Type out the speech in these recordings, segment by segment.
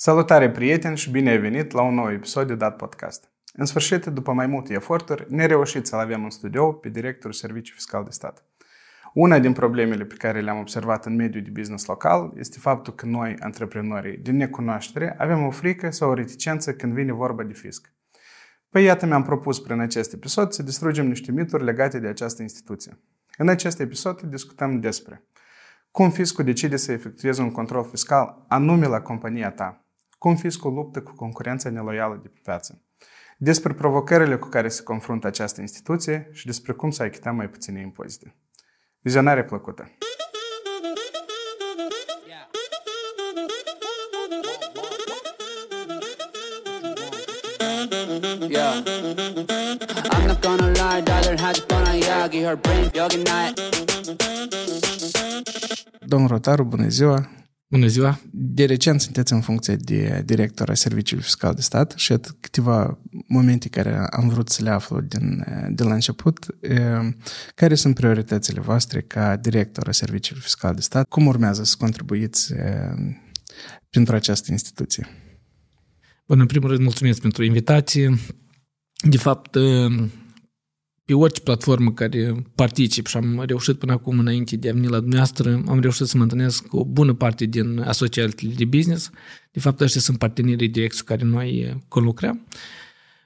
Salutare prieteni și bine ai venit la un nou episod de Dat Podcast. În sfârșit, după mai multe eforturi, ne reușit să-l avem în studio pe directorul Serviciu Fiscal de Stat. Una din problemele pe care le-am observat în mediul de business local este faptul că noi, antreprenorii, din necunoaștere, avem o frică sau o reticență când vine vorba de fisc. Păi iată mi-am propus prin acest episod să distrugem niște mituri legate de această instituție. În acest episod discutăm despre cum fiscul decide să efectueze un control fiscal anume la compania ta, cum fiscul luptă cu concurența neloială de pe piață, despre provocările cu care se confruntă această instituție și despre cum să achităm mai puține impozite. Vizionare plăcută! Yeah. I'm not gonna lie, 다들 하지 뻔한 이야기, her brain 여기 나의 Domnul Rotaru, bună ziua! Bună ziua! De recent sunteți în funcție de director a Serviciului Fiscal de Stat și câteva momente care am vrut să le aflu din, de la început. Care sunt prioritățile voastre ca director a Serviciului Fiscal de Stat? Cum urmează să contribuiți pentru această instituție? Bun, în primul rând, mulțumesc pentru invitație. De fapt, pe orice platformă care particip și am reușit până acum înainte de a veni la dumneavoastră, am reușit să mă întâlnesc cu o bună parte din asociațiile de business. De fapt, ăștia sunt partenerii direcți cu care noi conlucrăm.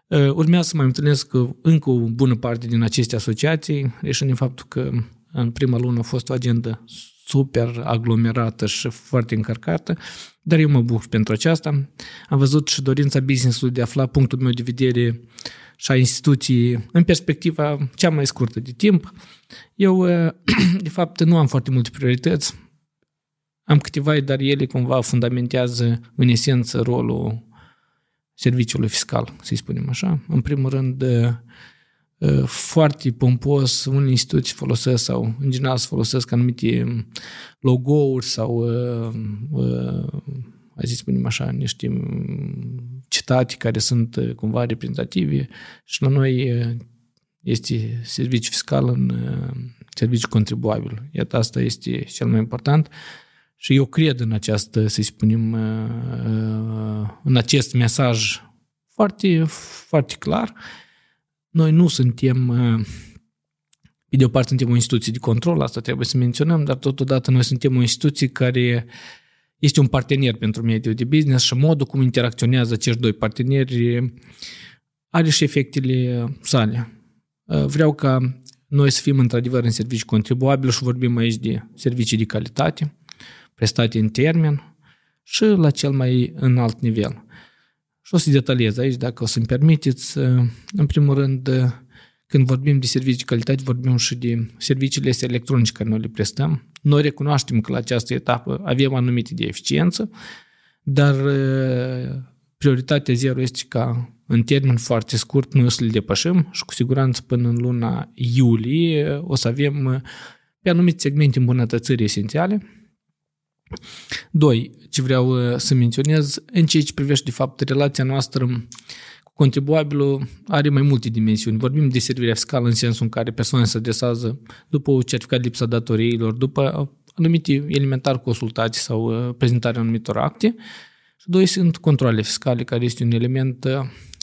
Urmează să mai întâlnesc cu încă o bună parte din aceste asociații, reșind din faptul că în prima lună a fost o agendă super aglomerată și foarte încărcată, dar eu mă bucur pentru aceasta. Am văzut și dorința business-ului de a afla punctul meu de vedere și a instituției în perspectiva cea mai scurtă de timp. Eu, de fapt, nu am foarte multe priorități. Am câteva, dar ele cumva fundamentează în esență rolul serviciului fiscal, să-i spunem așa. În primul rând, foarte pompos, unele instituții folosesc sau în general se folosesc anumite logo-uri sau hai să spunem așa, niște citate care sunt cumva reprezentative și la noi este serviciu fiscal în serviciu contribuabil. Iată, asta este cel mai important și eu cred în această, să spunem, în acest mesaj foarte, foarte clar noi nu suntem, uh, pe de o parte suntem o instituție de control, asta trebuie să menționăm, dar totodată noi suntem o instituție care este un partener pentru mediul de business și modul cum interacționează acești doi parteneri are și efectele sale. Uh, vreau ca noi să fim într-adevăr în servicii contribuabil și vorbim aici de servicii de calitate, prestate în termen și la cel mai înalt nivel. Și o să detaliez aici, dacă o să-mi permiteți. În primul rând, când vorbim de servicii de calitate, vorbim și de serviciile astea electronice care noi le prestăm. Noi recunoaștem că la această etapă avem anumite de eficiență, dar prioritatea zero este ca în termen foarte scurt noi o să le depășim și cu siguranță până în luna iulie o să avem pe anumite segmente îmbunătățiri esențiale. Doi, ce vreau uh, să menționez, în ceea ce privește, de fapt, relația noastră cu contribuabilul are mai multe dimensiuni. Vorbim de servirea fiscală în sensul în care persoana se adresează după o certificat de lipsa datoriilor, după anumite elementar consultații sau uh, prezentarea anumitor acte. Și doi sunt controlele fiscale, care este un element uh,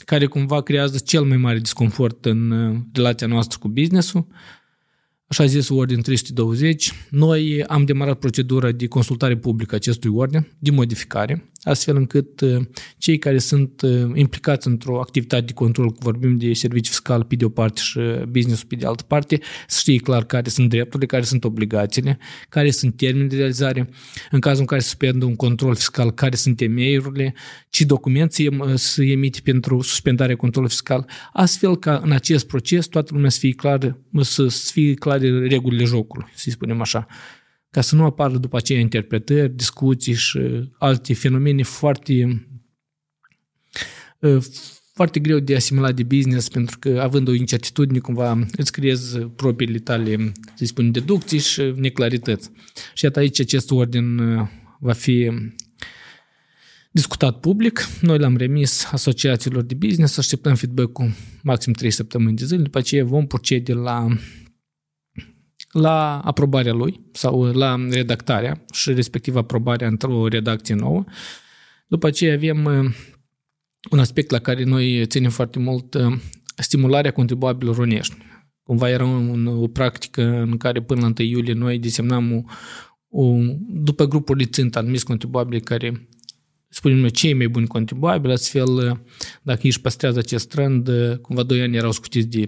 care cumva creează cel mai mare disconfort în relația noastră cu business-ul, așa zis ordin 320, noi am demarat procedura de consultare publică acestui ordin, de modificare, astfel încât uh, cei care sunt uh, implicați într-o activitate de control, vorbim de servicii fiscal pe de o parte și business pe de altă parte, să știe clar care sunt drepturile, care sunt obligațiile, care sunt termenii de realizare, în cazul în care se suspendă un control fiscal, care sunt temeiurile, ce documente se emite pentru suspendarea controlului fiscal, astfel ca în acest proces toată lumea să fie clar, să fie clare regulile jocului, să spunem așa ca să nu apară după aceea interpretări, discuții și alte fenomene foarte foarte greu de asimilat de business pentru că având o incertitudine cumva îți creezi propriile tale, să spun, deducții și neclarități. Și iată aici acest ordin va fi discutat public. Noi l-am remis asociațiilor de business, așteptăm feedback-ul maxim 3 săptămâni de zile, după aceea vom procede la la aprobarea lui sau la redactarea și respectiv aprobarea într-o redacție nouă. După aceea avem un aspect la care noi ținem foarte mult, stimularea contribuabilor onești. Cumva era un, o practică în care până la 1 iulie noi desemnam o, o, după grupurile țintă anumiți contribuabili care spunem noi, cei mai buni contribuabili, astfel, dacă își păstrează acest trend, cumva doi ani erau scutiți de,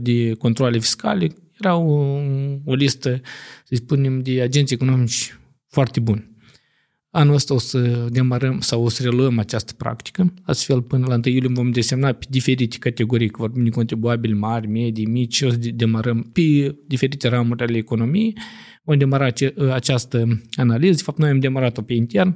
de controle fiscale, era o, o listă, să spunem, de agenți economici foarte buni. Anul ăsta o să demarăm sau o să reluăm această practică, astfel până la 1 iulie vom desemna pe diferite categorii, că vorbim de contribuabili mari, medii, mici, o să demarăm pe diferite ramuri ale economiei, vom demara această analiză, de fapt noi am demarat-o pe intern,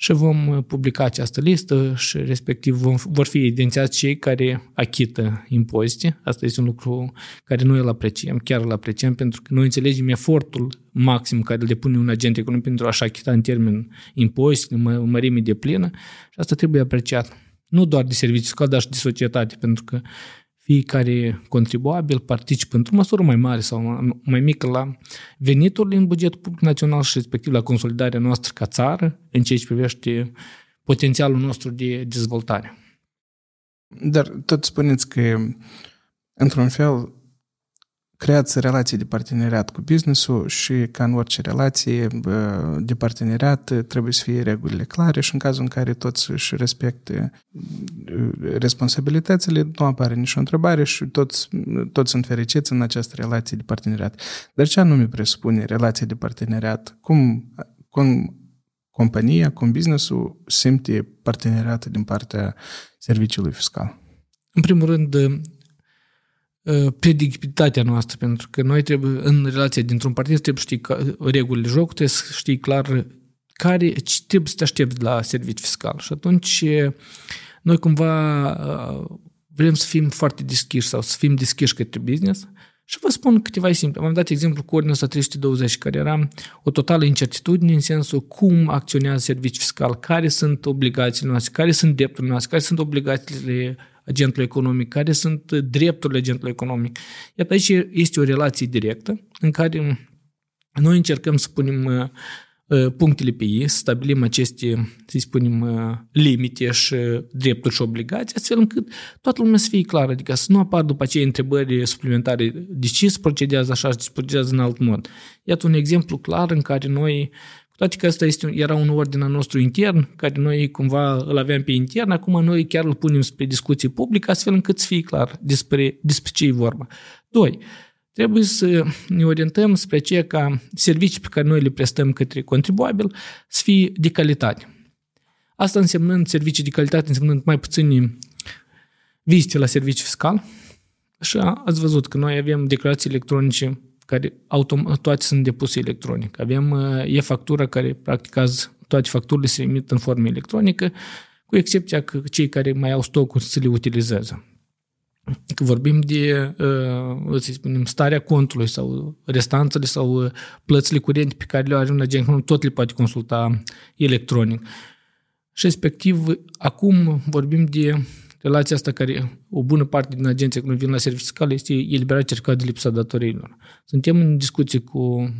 și vom uh, publica această listă și respectiv vom, vor fi evidențiați cei care achită impozite. Asta este un lucru care noi îl apreciem, chiar îl apreciem pentru că noi înțelegem efortul maxim care îl depune un agent economic pentru a-și achita în termen impozite, în mărime de plină și asta trebuie apreciat. Nu doar de serviciu fiscal, dar și de societate, pentru că fiecare contribuabil participă într-o măsură mai mare sau mai mică la veniturile în bugetul public național și respectiv la consolidarea noastră ca țară în ceea ce privește potențialul nostru de dezvoltare. Dar tot spuneți că, într-un fel, creați relații de parteneriat cu businessul și ca în orice relație de parteneriat trebuie să fie regulile clare și în cazul în care toți își respecte responsabilitățile, nu apare nicio întrebare și toți, toți sunt fericiți în această relație de parteneriat. Dar ce anume presupune relația de parteneriat? Cum, cum compania, cum businessul simte parteneriat din partea serviciului fiscal? În primul rând, Uh, predictibilitatea noastră, pentru că noi trebuie, în relația dintr-un partid, trebuie să știi regulile jocului, trebuie să știi clar care, ce trebuie să te aștepți la serviciu fiscal. Și atunci noi cumva uh, vrem să fim foarte deschiși sau să fim deschiși către business și vă spun câteva exemple. am dat exemplu cu ordinea 320, care era o totală incertitudine în sensul cum acționează serviciul fiscal, care sunt obligațiile noastre, care sunt drepturile noastre, care sunt obligațiile agentului economic, care sunt drepturile agentului economic. Iată aici este o relație directă în care noi încercăm să punem uh, uh, punctele pe ei, să stabilim aceste, să spunem, uh, limite și drepturi și obligații, astfel încât toată lumea să fie clară, adică să nu apar după aceea întrebări suplimentare de ce se procedează așa și se procedează în alt mod. Iată un exemplu clar în care noi toate că asta este, era un ordin al nostru intern, care noi cumva îl aveam pe intern, acum noi chiar îl punem spre discuție publică, astfel încât să fie clar despre, despre ce e vorba. Doi, trebuie să ne orientăm spre ceea ca servicii pe care noi le prestăm către contribuabil să fie de calitate. Asta însemnând servicii de calitate, însemnând mai puțini vizite la serviciu fiscal. Și ați văzut că noi avem declarații electronice care automat, toate sunt depuse electronic. Avem uh, e-factura care practic azi toate facturile se emit în formă electronică, cu excepția că cei care mai au stocuri să le utilizeze. Că vorbim de, uh, să spunem, starea contului sau restanțele sau uh, plățile curente pe care le are un agent, tot le poate consulta electronic. Și respectiv, acum vorbim de relația asta care o bună parte din agenții când vin la servicii fiscale este eliberarea certificat de lipsa datoriilor. Suntem în discuții cu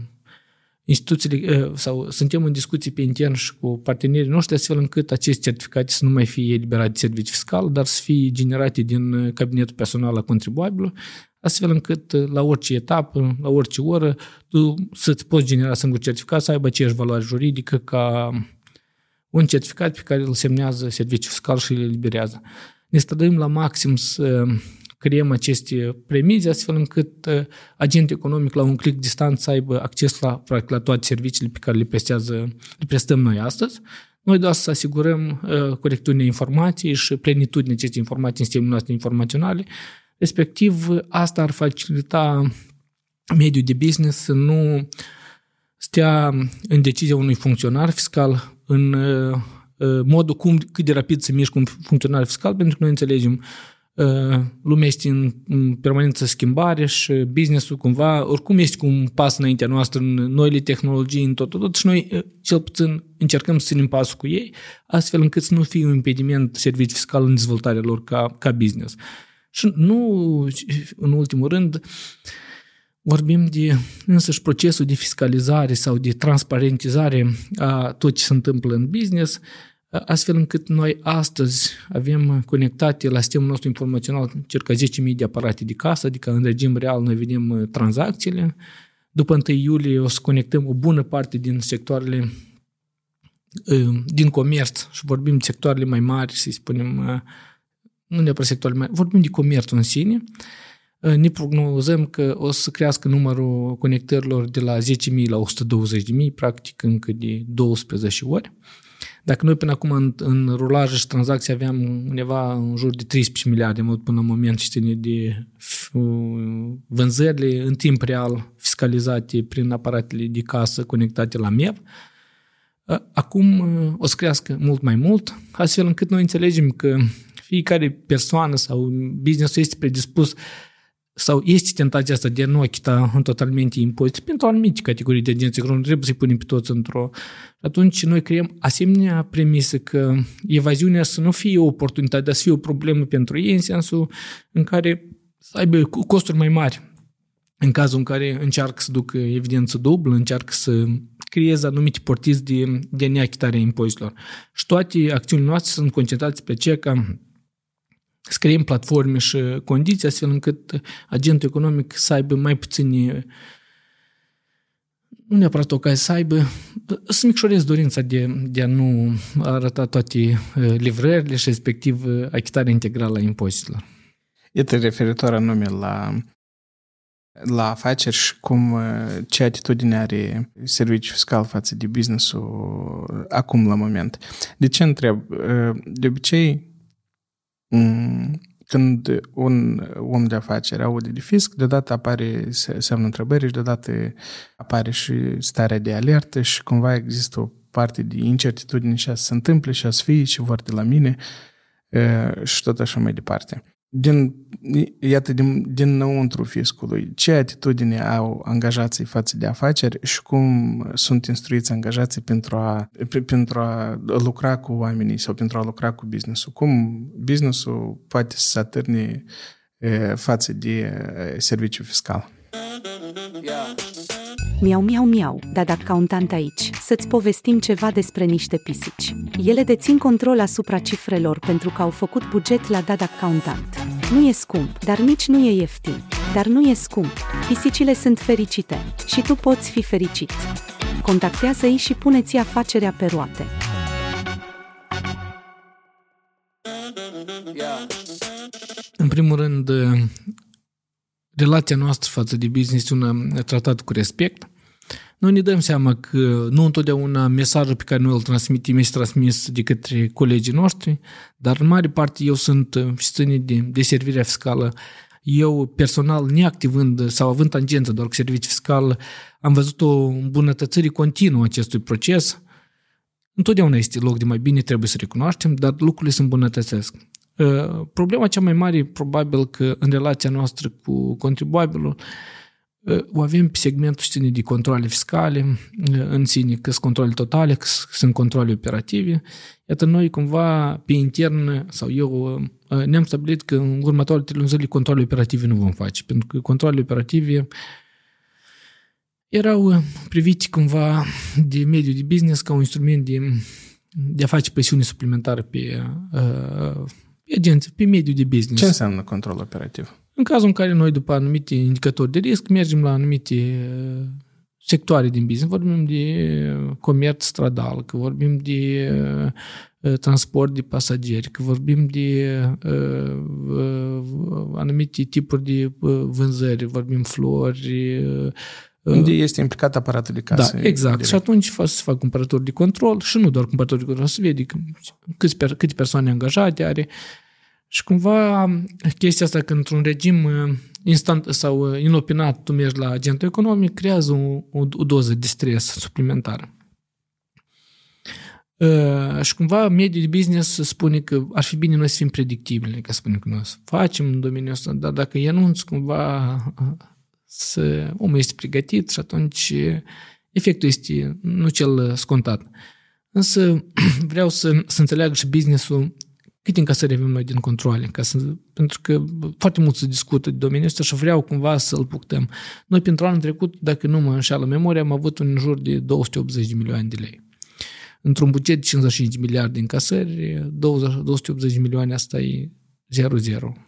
instituțiile eh, sau suntem în discuții pe intern și cu partenerii noștri astfel încât aceste certificate să nu mai fie eliberate de serviciu fiscal, dar să fie generate din cabinetul personal al contribuabilului, astfel încât eh, la orice etapă, la orice oră, tu să-ți poți genera singur certificat, să aibă aceeași valoare juridică ca un certificat pe care îl semnează serviciul fiscal și îl eliberează ne străduim la maxim să creăm aceste premize, astfel încât uh, agentul economic la un click distanță să aibă acces la, practic, la toate serviciile pe care le, prestează, le prestăm noi astăzi. Noi doar să asigurăm uh, corectitudinea informației și plenitudinea acestei informații în sistemul noastre informaționale. Respectiv, asta ar facilita mediul de business să nu stea în decizia unui funcționar fiscal în uh, Uh, modul cum, cât de rapid se mișcă un funcționar fiscal, pentru că noi înțelegem uh, lumea este în, în permanență schimbare și businessul cumva, oricum este cu un pas înaintea noastră în noile tehnologii, în tot, tot, tot și noi uh, cel puțin încercăm să ținem pasul cu ei, astfel încât să nu fie un impediment serviciu fiscal în dezvoltarea lor ca, ca business. Și nu, în ultimul rând, vorbim de însăși procesul de fiscalizare sau de transparentizare a tot ce se întâmplă în business, astfel încât noi astăzi avem conectate la sistemul nostru informațional circa 10.000 de aparate de casă, adică în regim real noi vedem uh, tranzacțiile. După 1 iulie o să conectăm o bună parte din sectoarele uh, din comerț și vorbim de sectoarele mai mari, să spunem, uh, nu neapărat sectoarele mai vorbim de comerțul în sine. Ne prognozăm că o să crească numărul conectărilor de la 10.000 la 120.000, practic încă de 12 ori. Dacă noi până acum în, în rulaj și tranzacții aveam undeva în jur de 13 miliarde până în moment și ține de vânzările în timp real fiscalizate prin aparatele de casă conectate la MEV, acum o să crească mult mai mult, astfel încât noi înțelegem că fiecare persoană sau business este predispus sau este tentația asta de a nu achita în totalmente impozite pentru anumite categorii de agenții, că nu trebuie să-i punem pe toți într-o... Atunci noi creăm asemenea premisă că evaziunea să nu fie o oportunitate, dar să fie o problemă pentru ei, în sensul în care să aibă costuri mai mari. În cazul în care încearcă să ducă evidență dublă, încearcă să creeze anumite portiți de, de neachitare a impozitelor. Și toate acțiunile noastre sunt concentrate pe ce ca să creăm platforme și condiții astfel încât agentul economic să aibă mai puțini nu neapărat o să aibă, să micșorez dorința de, de a nu arăta toate livrările și respectiv achitarea integrală a impozitelor. Iată referitor anume la, la afaceri și cum, ce atitudine are serviciul fiscal față de business-ul acum la moment. De ce întreb? De obicei, Mm, când un om de afaceri aude de fisc, deodată apare semnul întrebării și deodată apare și starea de alertă și cumva există o parte de incertitudine și a să se întâmple și a să fie și vor de la mine și tot așa mai departe din, iată, din, dinăuntru fiscului, ce atitudine au angajații față de afaceri și cum sunt instruiți angajații pentru a, pentru a lucra cu oamenii sau pentru a lucra cu businessul? Cum businessul poate să se atârne față de serviciu fiscal? Yeah. Miau, miau, miau, Dad Accountant aici, să-ți povestim ceva despre niște pisici. Ele dețin control asupra cifrelor pentru că au făcut buget la Dad Accountant. Nu e scump, dar nici nu e ieftin. Dar nu e scump. Pisicile sunt fericite. Și tu poți fi fericit. Contactează-i și puneți afacerea pe roate. În primul rând, relația noastră față de business este una tratată cu respect. Noi ne dăm seama că nu întotdeauna mesajul pe care noi îl transmitem este transmis de către colegii noștri, dar în mare parte eu sunt și ține de, de servirea fiscală. Eu personal, neactivând sau având tangență doar cu serviciu fiscal, am văzut o îmbunătățire continuă acestui proces. Întotdeauna este loc de mai bine, trebuie să recunoaștem, dar lucrurile se îmbunătățesc. Uh, problema cea mai mare, probabil că în relația noastră cu contribuabilul, uh, o avem pe segmentul ține de controle fiscale uh, în sine, că sunt controle totale, că sunt controle operative. Iată, noi cumva pe intern, sau eu, ne-am stabilit că în următoarele trei luni zile controle operative nu vom face, pentru că controlele operative erau privite cumva de mediul de business ca un instrument de, de a face presiune suplimentară pe pe agenți, pe mediul de business. Ce înseamnă control operativ? În cazul în care noi, după anumite indicatori de risc, mergem la anumite uh, sectoare din business, vorbim de uh, comerț stradal, că vorbim de uh, transport de pasageri, că vorbim de uh, uh, anumite tipuri de vânzări, vorbim flori, unde este implicat aparatul de casă. Da, exact. Direct. Și atunci să se fac cumpărături de control și nu doar cumpărături de control, să vede câți, câte persoane angajate are. Și cumva chestia asta că într-un regim uh, instant sau uh, inopinat tu mergi la agentul economic, creează o, o, o doză de stres suplimentară. Uh, și cumva mediul de business spune că ar fi bine noi să fim predictibili, ca să spunem că noi să facem în domeniul ăsta, dar dacă enunți cumva să omul este pregătit și atunci efectul este nu cel scontat. Însă vreau să, să înțeleagă și businessul câte încasări avem noi din controle, ca să, pentru că foarte mult se discută de domeniul ăsta și vreau cumva să-l puctăm. Noi pentru anul trecut, dacă nu mă înșeală memoria, am avut un jur de 280 de milioane de lei. Într-un buget de 55 de miliarde de încasări, 280 de milioane asta e 0-0.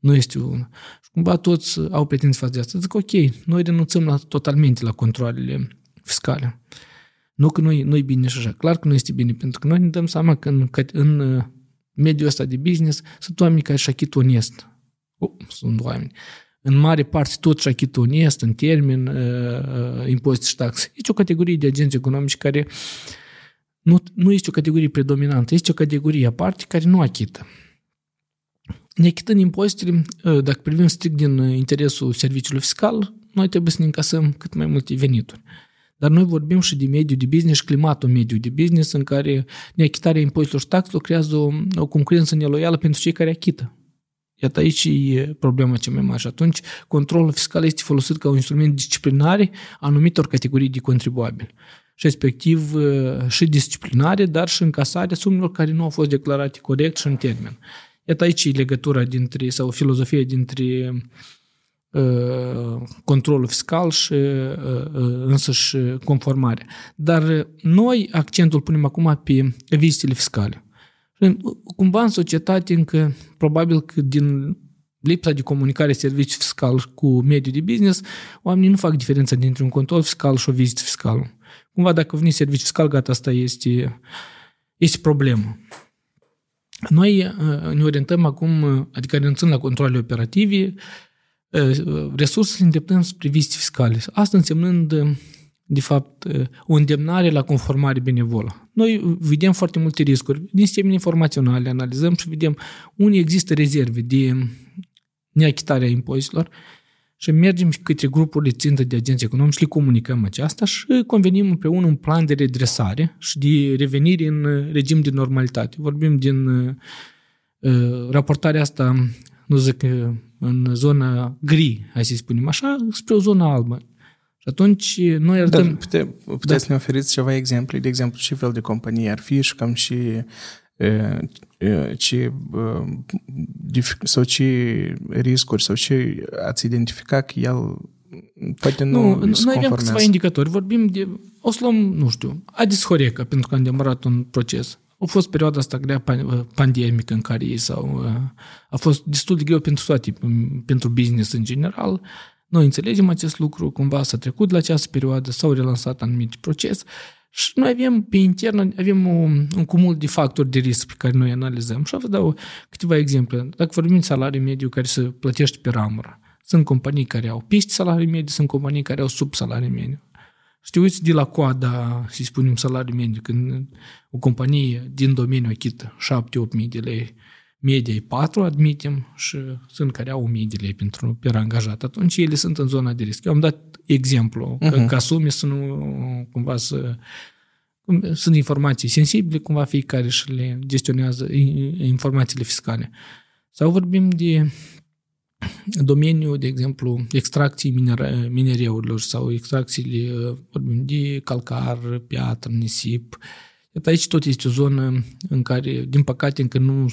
Nu este un... Și cumva toți au pretenții față de asta. Zic, ok, noi renunțăm la, totalmente la controlele fiscale. Nu că nu e bine și așa. Clar că nu este bine, pentru că noi ne dăm seama că în, că în mediul ăsta de business sunt oameni care și achită onest. Oh, sunt oameni. În mare parte tot și achită onest, în termen, uh, uh, impozite și taxe. Este o categorie de agenți economici care nu, nu este o categorie predominantă, este o categorie aparte care nu achită. Neachitând impozitele, uh, dacă privim strict din interesul serviciului fiscal, noi trebuie să ne încasăm cât mai multe venituri. Dar noi vorbim și de mediul de business și climatul mediu de business în care neachitarea impozitelor și taxelor creează o, o concurență neloială pentru cei care achită. Iată aici e problema cea mai mare. Și atunci controlul fiscal este folosit ca un instrument disciplinare a anumitor categorii de contribuabili. Și respectiv și disciplinare, dar și încasarea sumelor care nu au fost declarate corect și în termen. Iată aici e legătura dintre, sau filozofia dintre Uh, controlul fiscal și uh, uh, însăși conformarea. Dar noi accentul punem acum pe vizitele fiscale. Cumva în societate încă, probabil că din lipsa de comunicare serviciu fiscal cu mediul de business, oamenii nu fac diferența dintre un control fiscal și o vizită fiscală. Cumva dacă vine serviciu fiscal, gata, asta este, este problemă. Noi ne orientăm acum, adică renunțând la controle operative, resursele îndreptăm spre vizite fiscale. Asta însemnând, de fapt, o îndemnare la conformare benevolă. Noi vedem foarte multe riscuri. Din sistemele informaționale analizăm și vedem unde există rezerve de neachitare a impozitelor și mergem către grupurile țintă de agenți economici, le comunicăm aceasta și convenim împreună un plan de redresare și de revenire în regim de normalitate. Vorbim din uh, raportarea asta, nu zic în zona gri, hai să spunem așa, spre o zonă albă. Și atunci noi arătăm... Dar pute, puteți da. să ne oferiți ceva exemple, de exemplu, ce fel de companie ar fi și cam și ce, sau ce riscuri sau ce ați identificat că el poate nu, nu Noi avem câțiva indicatori. Vorbim de, o să luăm, nu știu, Adis Horeca, pentru că am demarat un proces. A fost perioada asta grea pandemică în care ei s-au... A fost destul de greu pentru toate, pentru business în general. Noi înțelegem acest lucru, cumva s-a trecut la această perioadă, s-au relansat anumite proces și noi avem pe intern, avem un, un cumul de factori de risc pe care noi analizăm. Și vă dau câteva exemple. Dacă vorbim de salariu mediu care se plătește pe ramură, sunt companii care au peste salariu mediu, sunt companii care au sub salariu mediu. Știuți de la coada, să spunem, salariu mediu, când o companie din domeniu achită 7-8 mii de lei, media e 4, admitem, și sunt care au 1000 de lei pentru per angajat. Atunci ele sunt în zona de risc. Eu am dat exemplu, uh-huh. că mhm. ca sume să nu cumva să sunt informații sensibile, cumva fiecare și le gestionează informațiile fiscale. Sau vorbim de domeniul, de exemplu, extracției minere, minereurilor sau extracțiile, vorbim de calcar, piatră, nisip. Iată aici tot este o zonă în care, din păcate, încă nu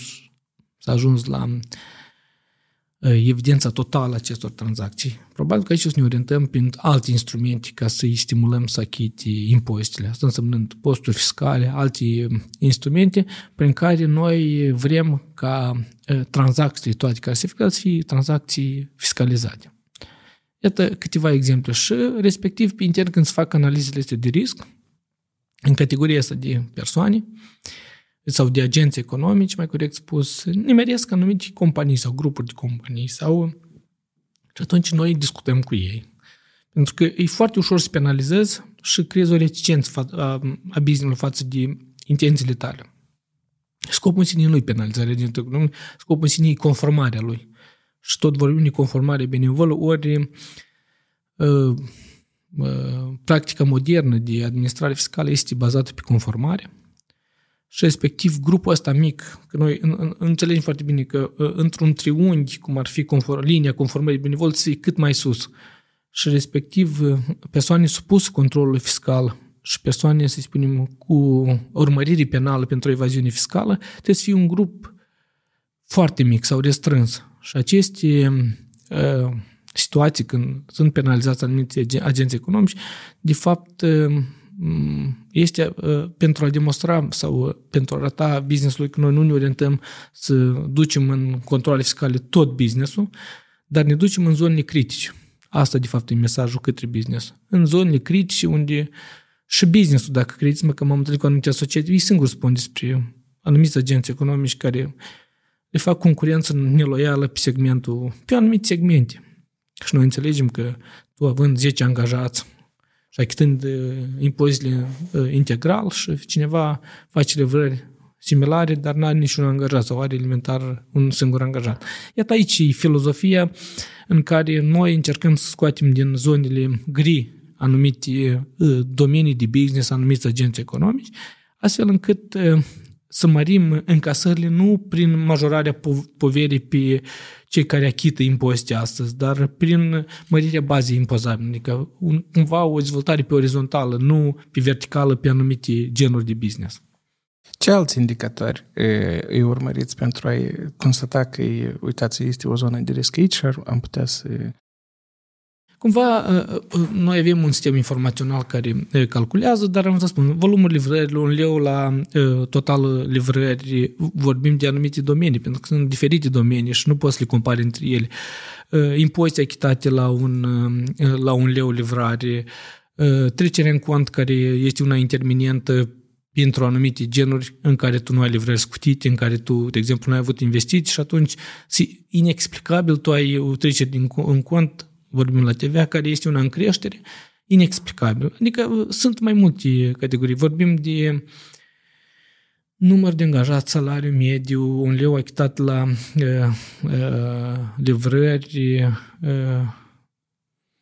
s-a ajuns la evidența totală a acestor tranzacții. Probabil că aici o să ne orientăm prin alte instrumente ca să îi stimulăm să achite impozitele. Asta însemnând posturi fiscale, alte instrumente prin care noi vrem ca tranzacțiile toate care se efectuează să fie tranzacții fiscalizate. Iată câteva exemple și respectiv pe intern când se fac analizele astea de risc, în categoria asta de persoane, sau de agenți economici, mai corect spus, nimeresc anumite companii sau grupuri de companii sau și atunci noi discutăm cu ei. Pentru că e foarte ușor să penalizezi și creezi o reticență a, a business față de intențiile tale. Scopul în sine nu-i penalizarea din economic, scopul în sine e conformarea lui. Și tot vorbim de conformare benevolă, ori uh, uh, practica modernă de administrare fiscală este bazată pe conformare și respectiv grupul ăsta mic, că noi înțelegem foarte bine că ă, într-un triunghi, cum ar fi conform, linia conformării benevol, să cât mai sus. Și respectiv ă, persoane supuse controlului fiscal și persoane, să spunem, cu urmărire penală pentru evaziune fiscală, trebuie să fie un grup foarte mic sau restrâns. Și aceste uh, situații când sunt penalizați anumite agenți economici, de fapt uh, este uh, pentru a demonstra sau pentru a arăta business-ului că noi nu ne orientăm să ducem în controle fiscale tot business-ul, dar ne ducem în zonele critice. Asta, de fapt, e mesajul către business. În zonele critice unde și business-ul, dacă credeți-mă că m-am întâlnit cu anumite asociații, ei singur spun despre anumiți agenți economici care le fac concurență neloială pe segmentul, pe anumite segmente. Și noi înțelegem că tu având 10 angajați și achitând uh, impozitele uh, integral și cineva face livrări similare, dar nu are niciun angajat sau are elementar un singur angajat. Iată aici e filozofia în care noi încercăm să scoatem din zonele gri anumite uh, domenii de business, anumiți agenți economici, astfel încât să mărim încasările nu prin majorarea poverii pe cei care achită impozite astăzi, dar prin mărirea bazei impozabile, adică cumva o dezvoltare pe orizontală, nu pe verticală pe anumite genuri de business. Ce alți indicatori îi urmăriți pentru a constata că, uitați, este o zonă de risc aici și am putea să Cumva, uh, uh, noi avem un sistem informațional care uh, calculează, dar am să spun, volumul livrărilor, un leu la total livrări, vorbim de anumite domenii, pentru că sunt diferite domenii și nu poți să le compari între ele. Impozite achitate la un, la un leu livrare, trecerea în cont care este una interminientă pentru anumite genuri în care tu nu ai livrări scutite, în care tu, de exemplu, nu ai avut investiții și atunci, inexplicabil, tu ai o trecere din, în cont vorbim la TVA, care este una în creștere, inexplicabil. Adică uh, sunt mai multe categorii. Vorbim de număr de angajați, salariu mediu, un leu achitat la uh, uh, livrări, uh,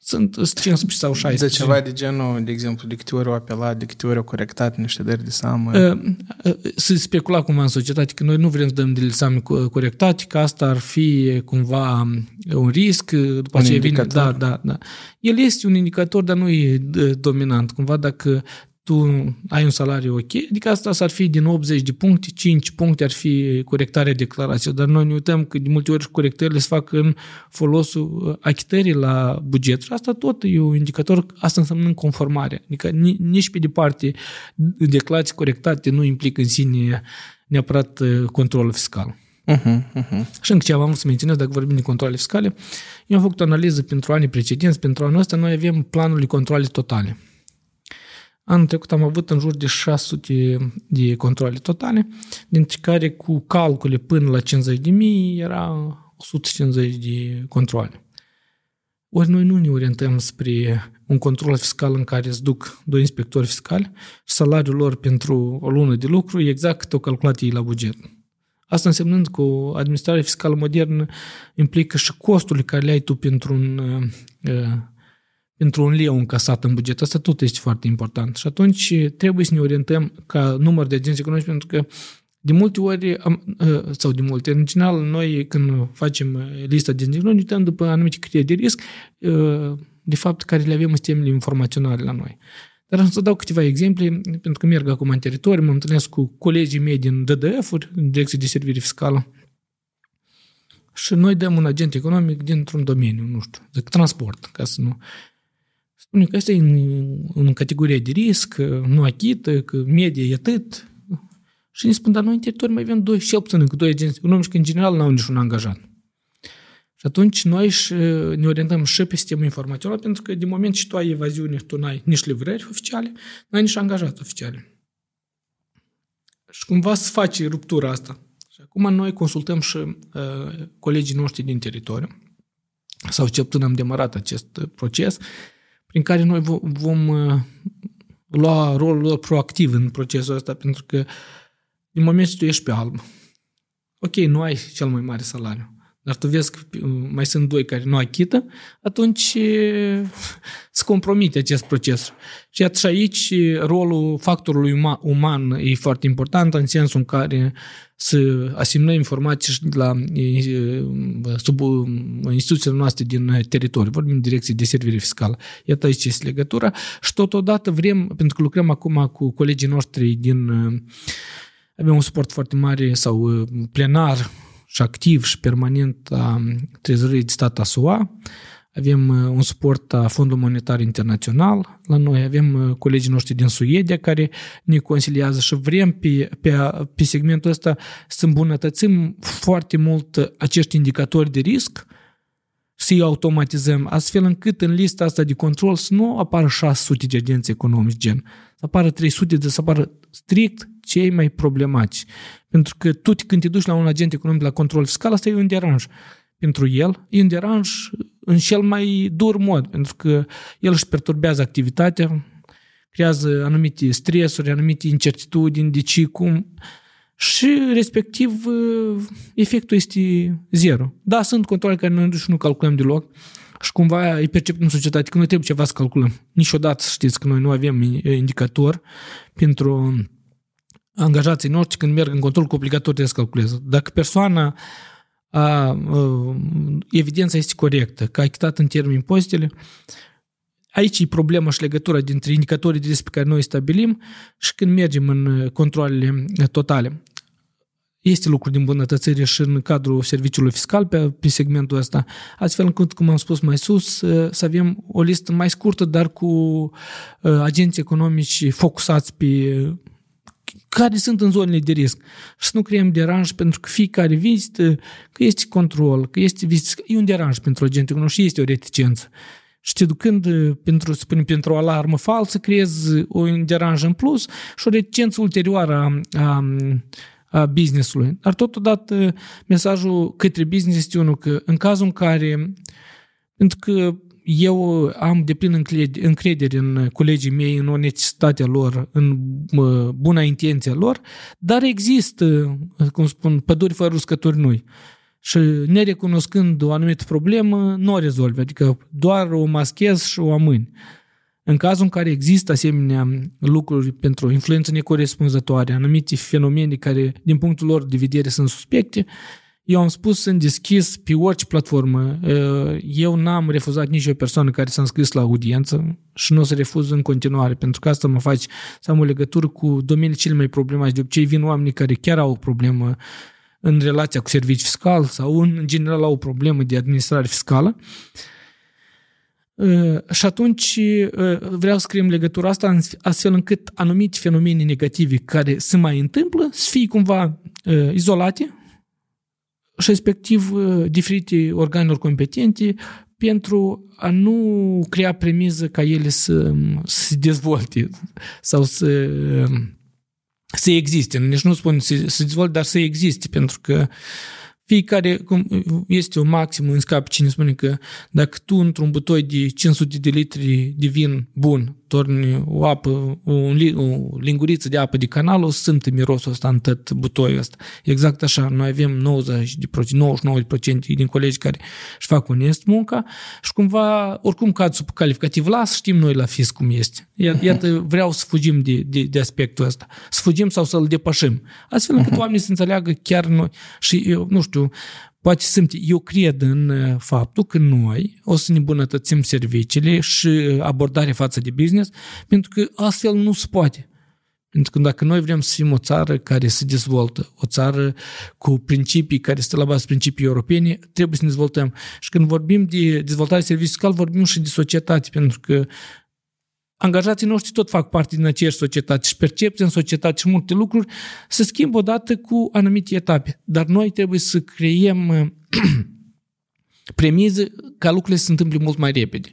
sunt 15 sau 16. De ceva de genul, de exemplu, de câte ori au apelat, de câte ori au corectat niște dări de seamă. Să specula cumva în societate că noi nu vrem să dăm de seamă corectate, că asta ar fi cumva un risc, după un aceea vine... Da, da, da. El este un indicator, dar nu e dominant. Cumva dacă tu ai un salariu ok, adică asta s-ar fi din 80 de puncte, 5 puncte ar fi corectarea declarației, dar noi ne uităm că de multe ori corectările se fac în folosul uh, achitării la buget și asta tot e un indicator, asta înseamnă conformare, adică nici pe departe declarații corectate nu implică în sine neapărat uh, control fiscal. Uh-huh, uh-huh. Și încă ceva am să menționez, dacă vorbim de controle fiscale, eu am făcut o analiză pentru anii precedenți, pentru anul ăsta noi avem planul de controle totale. Anul trecut am avut în jur de 600 de controle totale, dintre care cu calcule până la 50 de mii era 150 de controle. Ori noi nu ne orientăm spre un control fiscal în care îți duc doi inspectori fiscali și salariul lor pentru o lună de lucru e exact cât o calculat ei la buget. Asta însemnând că o administrare fiscală modernă implică și costurile care le ai tu pentru un uh, pentru un leu încasat în buget. Asta tot este foarte important. Și atunci trebuie să ne orientăm ca număr de agenți economici, pentru că de multe ori, ă, sau de multe, în general, noi când facem lista de agenți economici, uităm după anumite criterii de risc, ă, de fapt, care le avem în sistemele informaționale la noi. Dar am să dau câteva exemple, pentru că merg acum în teritoriu, mă întâlnesc cu colegii mei din DDF-uri, în Direcție de Servire Fiscală, și noi dăm un agent economic dintr-un domeniu, nu știu, de transport, ca să nu... Spune că asta e în, în categoria de risc, nu achită, că media e atât. Și ne spun, dar noi în teritoriu mai avem doi, și puțin încă doi agenți economici, că în general n-au niciun angajat. Și atunci noi și ne orientăm și pe sistemul informațional, pentru că din moment ce tu ai evaziune, tu n-ai nici livrări oficiale, n-ai nici angajați oficiale. Și cumva să faci ruptura asta. Și acum noi consultăm și uh, colegii noștri din teritoriu, sau ce am demarat acest proces, prin care noi vom uh, lua rolul lor proactiv în procesul ăsta, pentru că din moment ce tu ești pe alb, ok, nu ai cel mai mare salariu, dar tu vezi că uh, mai sunt doi care nu achită, atunci uh, se compromite acest proces. Și atunci aici rolul factorului uman e foarte important în sensul în care să asimilăm informații și la sub instituțiile noastre din teritoriu. Vorbim direcție de servire fiscală. Iată aici este legătura și totodată vrem, pentru că lucrăm acum cu colegii noștri din avem un suport foarte mare sau plenar și activ și permanent a trezorării de stat a SUA, avem uh, un suport a Fondului Monetar Internațional la noi, avem uh, colegii noștri din Suedia care ne consiliază și vrem pe, pe, pe segmentul ăsta să îmbunătățim foarte mult acești indicatori de risc, să-i automatizăm, astfel încât în lista asta de control să nu apară 600 de agenți economici gen, să apară 300, de să apară strict cei mai problematici. Pentru că tu când te duci la un agent economic la control fiscal, asta e un deranj pentru el, e un deranj în cel mai dur mod, pentru că el își perturbează activitatea, creează anumite stresuri, anumite incertitudini de ce, cum, și respectiv efectul este zero. Da, sunt controle care noi nu calculăm deloc și cumva îi percepem în societate că noi trebuie ceva să calculăm. Niciodată știți că noi nu avem indicator pentru angajații noștri când merg în control cu obligator trebuie să calculeze. Dacă persoana a, a, evidența este corectă, că a achitat în termen impozitele, aici e problema și legătura dintre indicatorii de risc pe care noi stabilim și când mergem în controlele totale. Este lucru de îmbunătățire și în cadrul serviciului fiscal pe, pe segmentul ăsta, astfel încât, cum am spus mai sus, să avem o listă mai scurtă, dar cu agenți economici focusați pe care sunt în zonele de risc. Și să nu creăm deranj pentru că fiecare vizită, că este control, că este vizită, e un deranj pentru agent economic și este o reticență. Și te ducând pentru, spune, pentru o alarmă falsă, creezi un deranj în plus și o reticență ulterioară a, a, a business-ului. Dar totodată mesajul către business este unul că în cazul în care pentru că eu am de plin încredere în colegii mei, în onestitatea lor, în buna intenție lor, dar există, cum spun, păduri fără uscători noi. Și nerecunoscând o anumită problemă, nu o rezolvi, adică doar o maschez și o amâni. În cazul în care există asemenea lucruri pentru influență necorespunzătoare, anumite fenomene care, din punctul lor de vedere, sunt suspecte, eu am spus, sunt deschis pe orice platformă. Eu n-am refuzat nici o persoană care s-a înscris la audiență și nu o să refuz în continuare, pentru că asta mă face să am o legătură cu domeniile cele mai problematice. De obicei vin oamenii care chiar au o problemă în relația cu serviciul fiscal sau în, în general au o problemă de administrare fiscală. Și atunci vreau să scriem legătura asta astfel încât anumite fenomene negative care se mai întâmplă să fie cumva izolate și respectiv uh, diferite organelor competente pentru a nu crea premiză ca ele să, să se dezvolte sau să, să existe. Nici nu spun să, să dezvolte, dar să existe, pentru că fiecare, cum este o maximă în scap cine spune că dacă tu într-un butoi de 500 de litri de vin bun torni o apă, o, o linguriță de apă de canal, o să simte mirosul ăsta în tot butoiul ăsta. Exact așa, noi avem 90%, 99% din colegi care își fac onest munca și cumva, oricum cad sub calificativ, las, știm noi la fisc cum este. Iată, vreau să fugim de, de, de aspectul ăsta. Să fugim sau să-l depășim. Astfel încât oamenii să înțeleagă chiar noi. Și eu, nu știu, poate sunt, eu cred în uh, faptul că noi o să ne bunătățim serviciile și abordarea față de business, pentru că astfel nu se poate. Pentru că dacă noi vrem să fim o țară care se dezvoltă, o țară cu principii care stă la bază principii europene, trebuie să ne dezvoltăm. Și când vorbim de dezvoltare serviciu fiscal, vorbim și de societate, pentru că angajații noștri tot fac parte din aceeași societate și percepția în societate și multe lucruri se schimbă odată cu anumite etape. Dar noi trebuie să creiem premize ca lucrurile să se întâmple mult mai repede.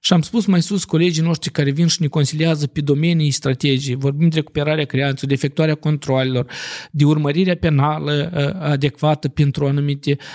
Și am spus mai sus colegii noștri care vin și ne consiliază pe domenii strategii, vorbim de recuperarea creanțelor, de efectuarea controlelor, de urmărirea penală uh, adecvată pentru anumite uh,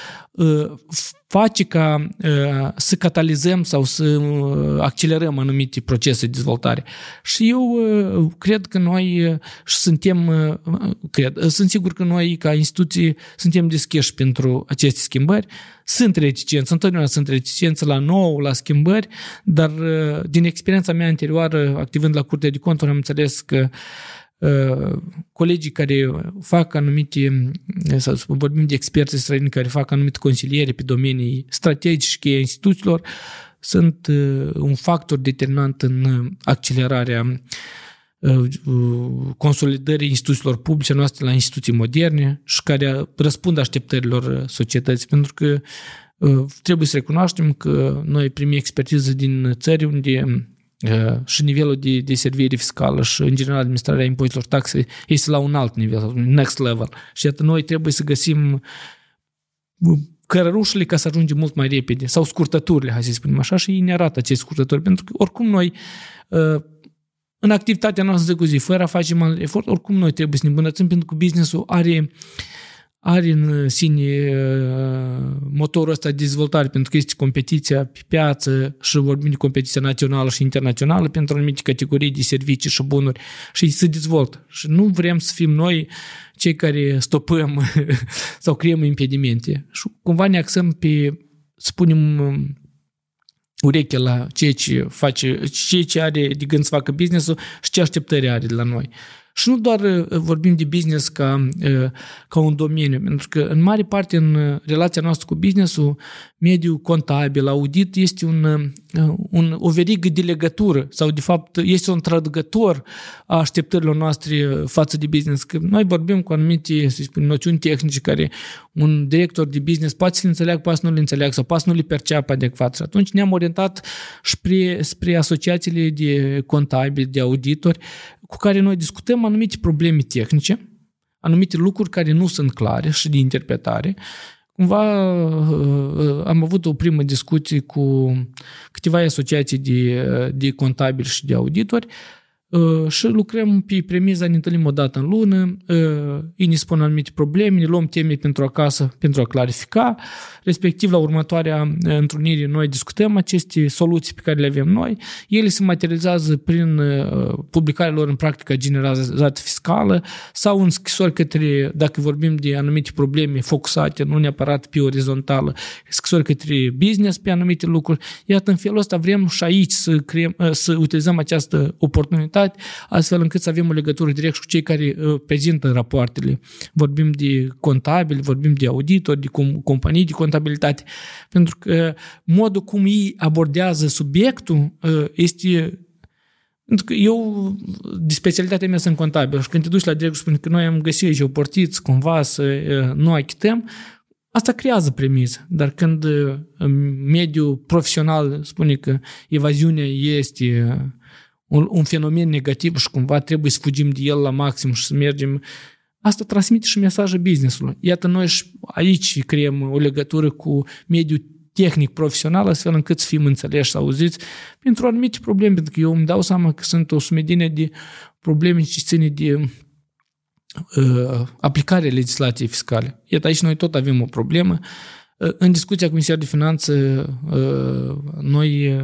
face ca uh, să catalizăm sau să uh, accelerăm anumite procese de dezvoltare. Și eu uh, cred că noi uh, suntem, uh, cred, sunt sigur că noi ca instituții suntem deschiși pentru aceste schimbări. Sunt reticenți, întotdeauna sunt reticenți la nou, la schimbări, dar uh, din experiența mea anterioară, activând la Curtea de Conturi, am înțeles că Uh, colegii care fac anumite, sau vorbim de experți străini care fac anumite consiliere pe domenii strategice a instituțiilor, sunt uh, un factor determinant în accelerarea consolidării instituțiilor publice noastre la instituții moderne și care răspund așteptărilor societății, pentru că trebuie să recunoaștem că noi primim expertiză din țări unde și nivelul de, de servire fiscală și, în general, administrarea impozitelor taxe este la un alt nivel, next level. Și iată, noi trebuie să găsim cărărușele ca să ajungem mult mai repede, sau scurtăturile, hai să spunem așa, și ei ne arată aceste scurtături, pentru că oricum noi în activitatea noastră de zi, fără a face mare efort, oricum noi trebuie să ne îmbunătățim, pentru că business-ul are are în sine uh, motorul ăsta de dezvoltare, pentru că este competiția pe piață și vorbim de competiția națională și internațională pentru anumite categorii de servicii și bunuri și se dezvoltă. Și nu vrem să fim noi cei care stopăm sau creăm impedimente. Și cumva ne axăm pe, spunem, ureche la ceea ce face, ceea ce are de gând să facă business-ul și ce așteptări are de la noi. Și nu doar uh, vorbim de business ca, uh, ca un domeniu, pentru că în mare parte în uh, relația noastră cu businessul, mediul contabil, audit este un, un, o verigă de legătură sau de fapt este un traducător a așteptărilor noastre față de business. Că noi vorbim cu anumite, să spun, noțiuni tehnice care un director de business poate să le înțeleagă, poate să nu le înțeleagă sau poate să nu le perceapă adecvat. Și atunci ne-am orientat spre, spre asociațiile de contabili, de auditori, cu care noi discutăm anumite probleme tehnice, anumite lucruri care nu sunt clare și de interpretare. Cumva uh, am avut o primă discuție cu câteva asociații de, de contabili și de auditori Uh, și lucrăm pe premiza, ne întâlnim o dată în lună, uh, ei ne spun anumite probleme, ne luăm teme pentru acasă pentru a clarifica, respectiv la următoarea uh, întrunire noi discutăm aceste soluții pe care le avem noi, ele se materializează prin publicarea lor în practică generalizată fiscală sau în scrisori către, dacă vorbim de anumite probleme focusate, nu neapărat pe orizontală, scrisori către business pe anumite lucruri. Iată, în felul ăsta vrem și aici să, creăm, să utilizăm această oportunitate comunitate, astfel încât să avem o legătură direct cu cei care uh, prezintă rapoartele. Vorbim de contabili, vorbim de auditori, de companii de contabilitate, pentru că modul cum ei abordează subiectul uh, este pentru că eu, de specialitatea mea sunt contabil și când te duci la direct spune că noi am găsit aici oportiți cumva să uh, nu achităm, asta creează premisă. Dar când mediul profesional spune că evaziunea este un, un fenomen negativ și cumva trebuie să fugim de el la maxim și să mergem Asta transmite și mesajul businessului. Iată, noi și aici creăm o legătură cu mediul tehnic profesional, astfel încât să fim înțeleși, să auziți, pentru anumite probleme, pentru că eu îmi dau seama că sunt o sumedine de probleme ce ține de uh, aplicarea legislației fiscale. Iată, aici noi tot avem o problemă. Uh, în discuția cu Ministerul de Finanțe, uh, noi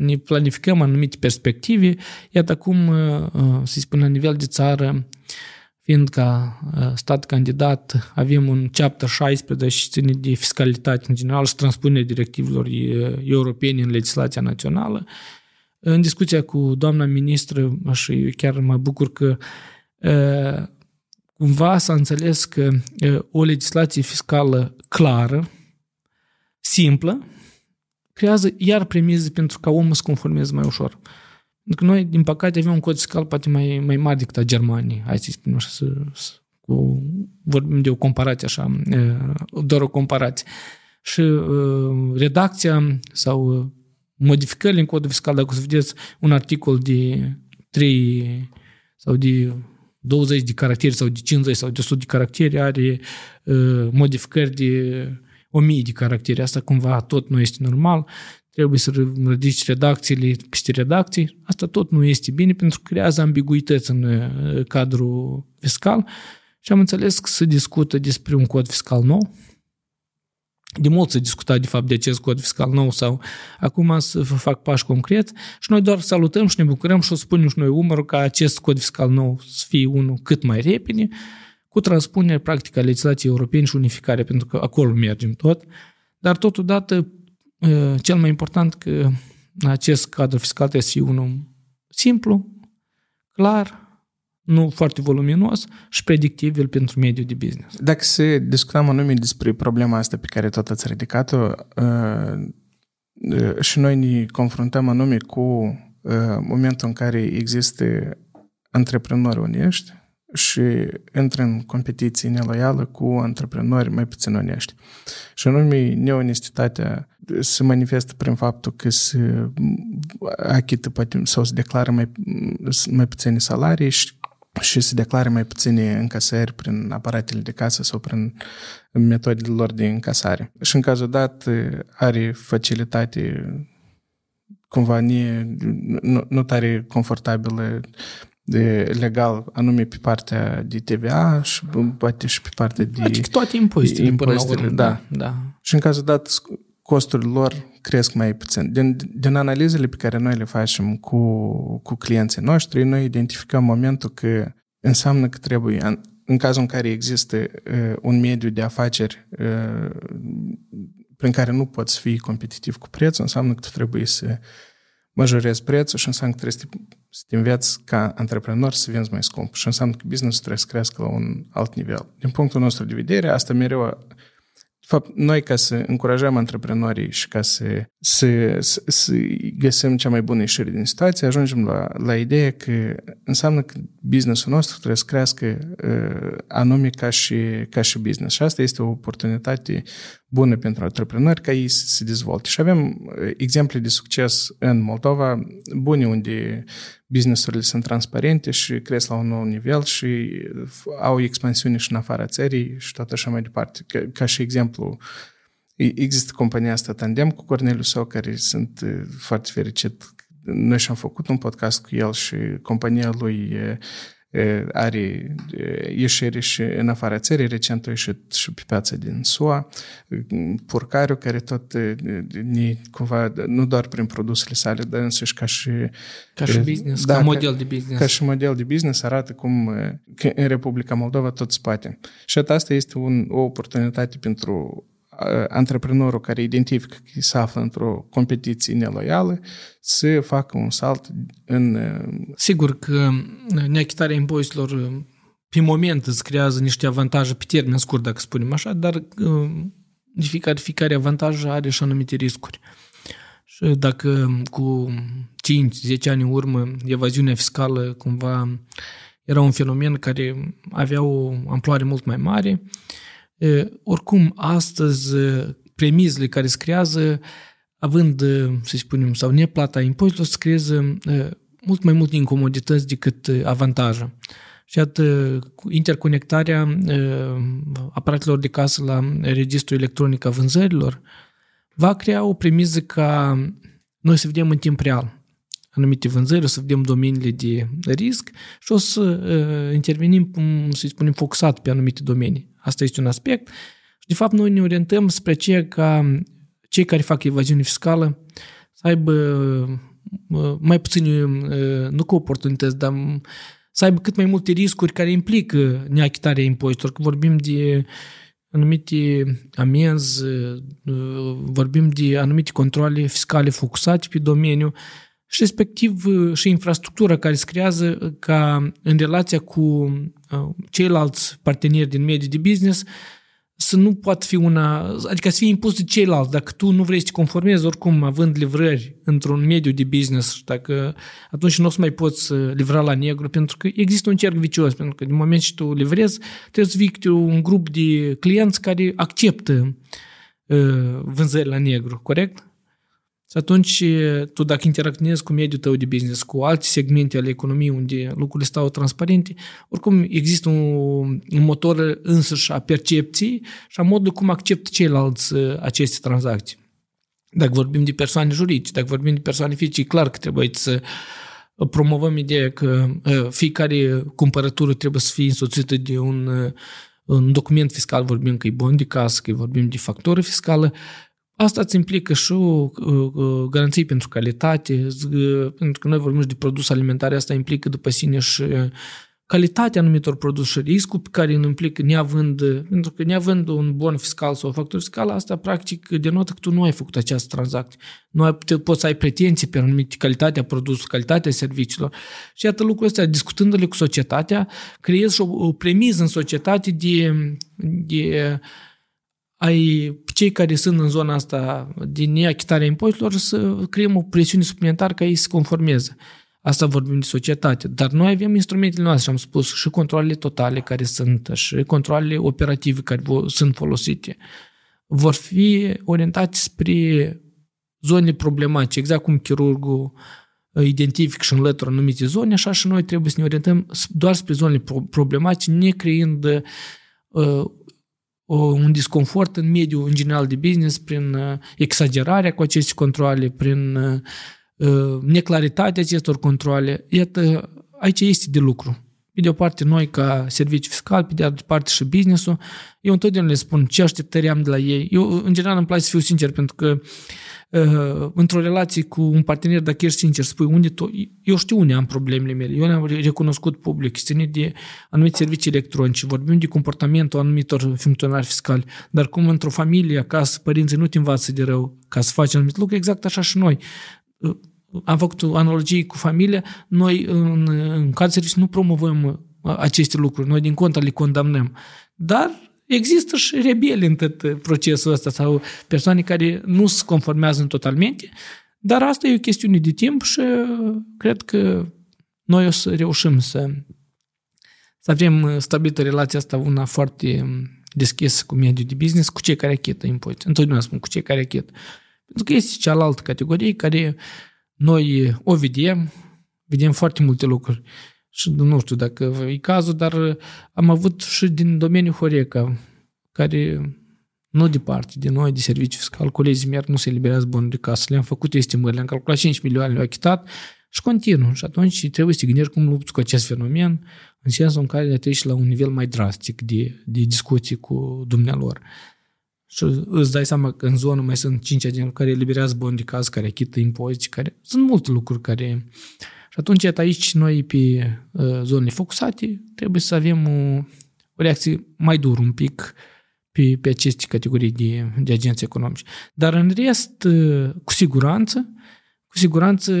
ne planificăm anumite perspective, iată cum, uh, uh, să spun, la nivel de țară, fiind ca uh, stat candidat, avem un chapter 16 și ține de fiscalitate în general și transpunerea directivelor europene în legislația națională. În discuția cu doamna ministră, și chiar mă bucur că cumva s-a înțeles că o legislație fiscală clară, simplă, creează iar premize pentru ca omul să conformeze mai ușor. Pentru că noi, din păcate, avem un cod fiscal poate mai, mai mare decât a Germaniei. Hai să spunem așa, să, să, cu, vorbim de o comparație așa, doar o comparație. Și uh, redacția sau modificările în codul fiscal, dacă o să vedeți un articol de 3 sau de 20 de caractere sau de 50 sau de 100 de caractere are uh, modificări de o mie de caractere. Asta cumva tot nu este normal. Trebuie să ridici redacțiile peste redacții. Asta tot nu este bine pentru că creează ambiguități în uh, cadrul fiscal. Și am înțeles că se discută despre un cod fiscal nou. De mult se discuta de fapt de acest cod fiscal nou sau acum să fac pași concret și noi doar salutăm și ne bucurăm și o spunem și noi umărul ca acest cod fiscal nou să fie unul cât mai repede cu transpunere practică a legislației europene și unificare, pentru că acolo mergem tot, dar totodată cel mai important că acest cadru fiscal trebuie să fie unul simplu, clar, nu foarte voluminos și predictibil pentru mediul de business. Dacă se discutăm anume despre problema asta pe care tot ați ridicat-o, și noi ne confruntăm anume cu momentul în care există antreprenori onești și intră în competiție neloială cu antreprenori mai puțin onești. Și anume, neonestitatea se manifestă prin faptul că se achită poate, sau se declară mai, mai puține salarii și, și se declară mai puține încasări prin aparatele de casă sau prin metodele lor de încasare. Și în cazul dat are facilitate cumva nie, nu, nu tare confortabilă de legal, anume pe partea de TVA și poate și pe partea de... Adică toate impozitele, impozitele până la urmă, da. da. Și în cazul dat, costurile lor cresc mai puțin. Din, din analizele pe care noi le facem cu, cu clienții noștri, noi identificăm momentul că înseamnă că trebuie, în cazul în care există uh, un mediu de afaceri uh, prin care nu poți fi competitiv cu prețul, înseamnă că tu trebuie să majorezi prețul și înseamnă că trebuie să te, să te înveți ca antreprenor să vinzi mai scump. Și înseamnă că business trebuie să crească la un alt nivel. Din punctul nostru de vedere, asta mereu fapt, noi ca să încurajăm antreprenorii și ca să, să, să, să găsim cea mai bună ieșire din situație, ajungem la, la ideea că înseamnă că businessul nostru trebuie să crească uh, anume ca și, ca și business. Și asta este o oportunitate bună pentru antreprenori ca ei să se dezvolte. Și avem uh, exemple de succes în Moldova bune unde businessurile sunt transparente și cresc la un nou nivel și au expansiune și în afara țării și tot așa mai departe. Ca, ca și exemplu, există compania asta Tandem cu Corneliu Sau, care sunt uh, foarte fericit. Noi și-am făcut un podcast cu el și compania lui are ieșiri și în afara țării, recent a ieșit și pe piața din SUA, Purcariu, care tot ne, cumva, nu doar prin produsele sale, dar însăși ca și... Ca și business, da, ca model de business. Ca și model de business arată cum în Republica Moldova tot spate. Și asta este un, o oportunitate pentru antreprenorul care identifică că se află într-o competiție neloială să facă un salt în... Sigur că neachitarea impozitelor pe moment îți creează niște avantaje pe termen scurt, dacă spunem așa, dar de fiecare, fiecare avantaj are și anumite riscuri. Și dacă cu 5-10 ani în urmă evaziunea fiscală cumva era un fenomen care avea o amploare mult mai mare, oricum, astăzi, premizele care se creează, având, să spunem, sau neplata impozitelor, se creează mult mai multe incomodități decât avantaje. Și iată, interconectarea aparatelor de casă la registrul electronic a vânzărilor va crea o premiză ca noi să vedem în timp real anumite vânzări, o să vedem domeniile de risc și o să uh, intervenim, să spunem, focusat pe anumite domenii. Asta este un aspect. Și, de fapt, noi ne orientăm spre ceea ca cei care fac evaziune fiscală să aibă uh, mai puține, uh, nu cu oportunități, dar să aibă cât mai multe riscuri care implică neachitarea impozitelor. Că vorbim de anumite amenzi, vorbim de anumite controle fiscale focusate pe domeniu și respectiv uh, și infrastructura care se creează uh, ca în relația cu uh, ceilalți parteneri din mediul de business să nu poată fi una, adică să fie impus de ceilalți. Dacă tu nu vrei să te conformezi oricum având livrări într-un mediu de business, dacă atunci nu o să mai poți livra la negru, pentru că există un cerc vicios, pentru că din moment ce tu livrezi, trebuie să fii un grup de clienți care acceptă uh, vânzări la negru, corect? Și atunci, tu dacă interacționezi cu mediul tău de business, cu alte segmente ale economiei unde lucrurile stau transparente, oricum există un, un motor însăși a percepției și a modului cum acceptă ceilalți aceste tranzacții. Dacă vorbim de persoane juridice, dacă vorbim de persoane fizice, clar că trebuie să promovăm ideea că fiecare cumpărătură trebuie să fie însoțită de un, un document fiscal, vorbim că e bon de casă, că vorbim de factură fiscală, Asta îți implică și uh, uh, garanții pentru calitate, uh, pentru că noi vorbim și de produs alimentare, asta implică după sine și calitatea anumitor produse și riscul pe care îl implică neavând, pentru că neavând un bon fiscal sau o factură fiscală, asta practic denotă că tu nu ai făcut această tranzacție. Nu ai, poți să ai pretenții pe anumite calitatea produsului, calitatea serviciilor. Și iată lucrul ăsta, discutându-le cu societatea, creezi o, o premiză în societate de, de ai cei care sunt în zona asta din neachitarea impozitelor să creăm o presiune suplimentară ca ei să se conformeze. Asta vorbim de societate. Dar noi avem instrumentele noastre, am spus, și controlele totale care sunt, și controlele operative care sunt folosite. Vor fi orientate spre zone problematice, exact cum chirurgul identific și înlătură anumite zone, așa și noi trebuie să ne orientăm doar spre zonele problematice, ne creând uh, un disconfort în mediul în general de business prin uh, exagerarea cu aceste controle, prin uh, uh, neclaritatea acestor controle. Iată, aici este de lucru. Pe de o parte, noi ca serviciu fiscal, pe de altă parte și business-ul, eu întotdeauna le spun ce așteptări am de la ei. Eu, în general, îmi place să fiu sincer, pentru că uh, într-o relație cu un partener, dacă ești sincer, spui unde tu, eu știu unde am problemele mele, eu le-am recunoscut public, ține de anumite servicii electronice, vorbim de comportamentul anumitor funcționari fiscali, dar cum într-o familie, acasă, părinții nu te învață de rău ca să faci anumite lucruri, exact așa și noi. Am făcut o analogie cu familia, noi în, în cadrul serviciului nu promovăm uh, aceste lucruri, noi din contra le condamnăm. Dar există și rebeli în tot procesul ăsta sau persoane care nu se conformează în totalmente, dar asta e o chestiune de timp și uh, cred că noi o să reușim să, să avem uh, stabilită relația asta una foarte um, deschisă cu mediul de business, cu cei care achită impozite. Întotdeauna spun cu cei care achită. Pentru că este cealaltă categorie care uh, noi o vedem, vedem foarte multe lucruri. Și nu știu dacă e cazul, dar am avut și din domeniul Horeca, care nu departe de noi, de serviciu fiscal, colegii mei nu se eliberează bani de casă. Le-am făcut estimări, le-am calculat 5 milioane, le-au achitat și continuă. Și atunci trebuie să te gândești cum lupți cu acest fenomen, în sensul în care treci la un nivel mai drastic de, de discuții cu dumnealor. Și îți dai seama că în zonă mai sunt cinci agenți care eliberează bani de caz, care achită impozite, care... Sunt multe lucruri care... Și atunci, aici, noi pe uh, zonele focusate, trebuie să avem o, o reacție mai dură un pic pe, pe aceste categorii de, de agenți economici. Dar în rest, uh, cu siguranță, cu siguranță,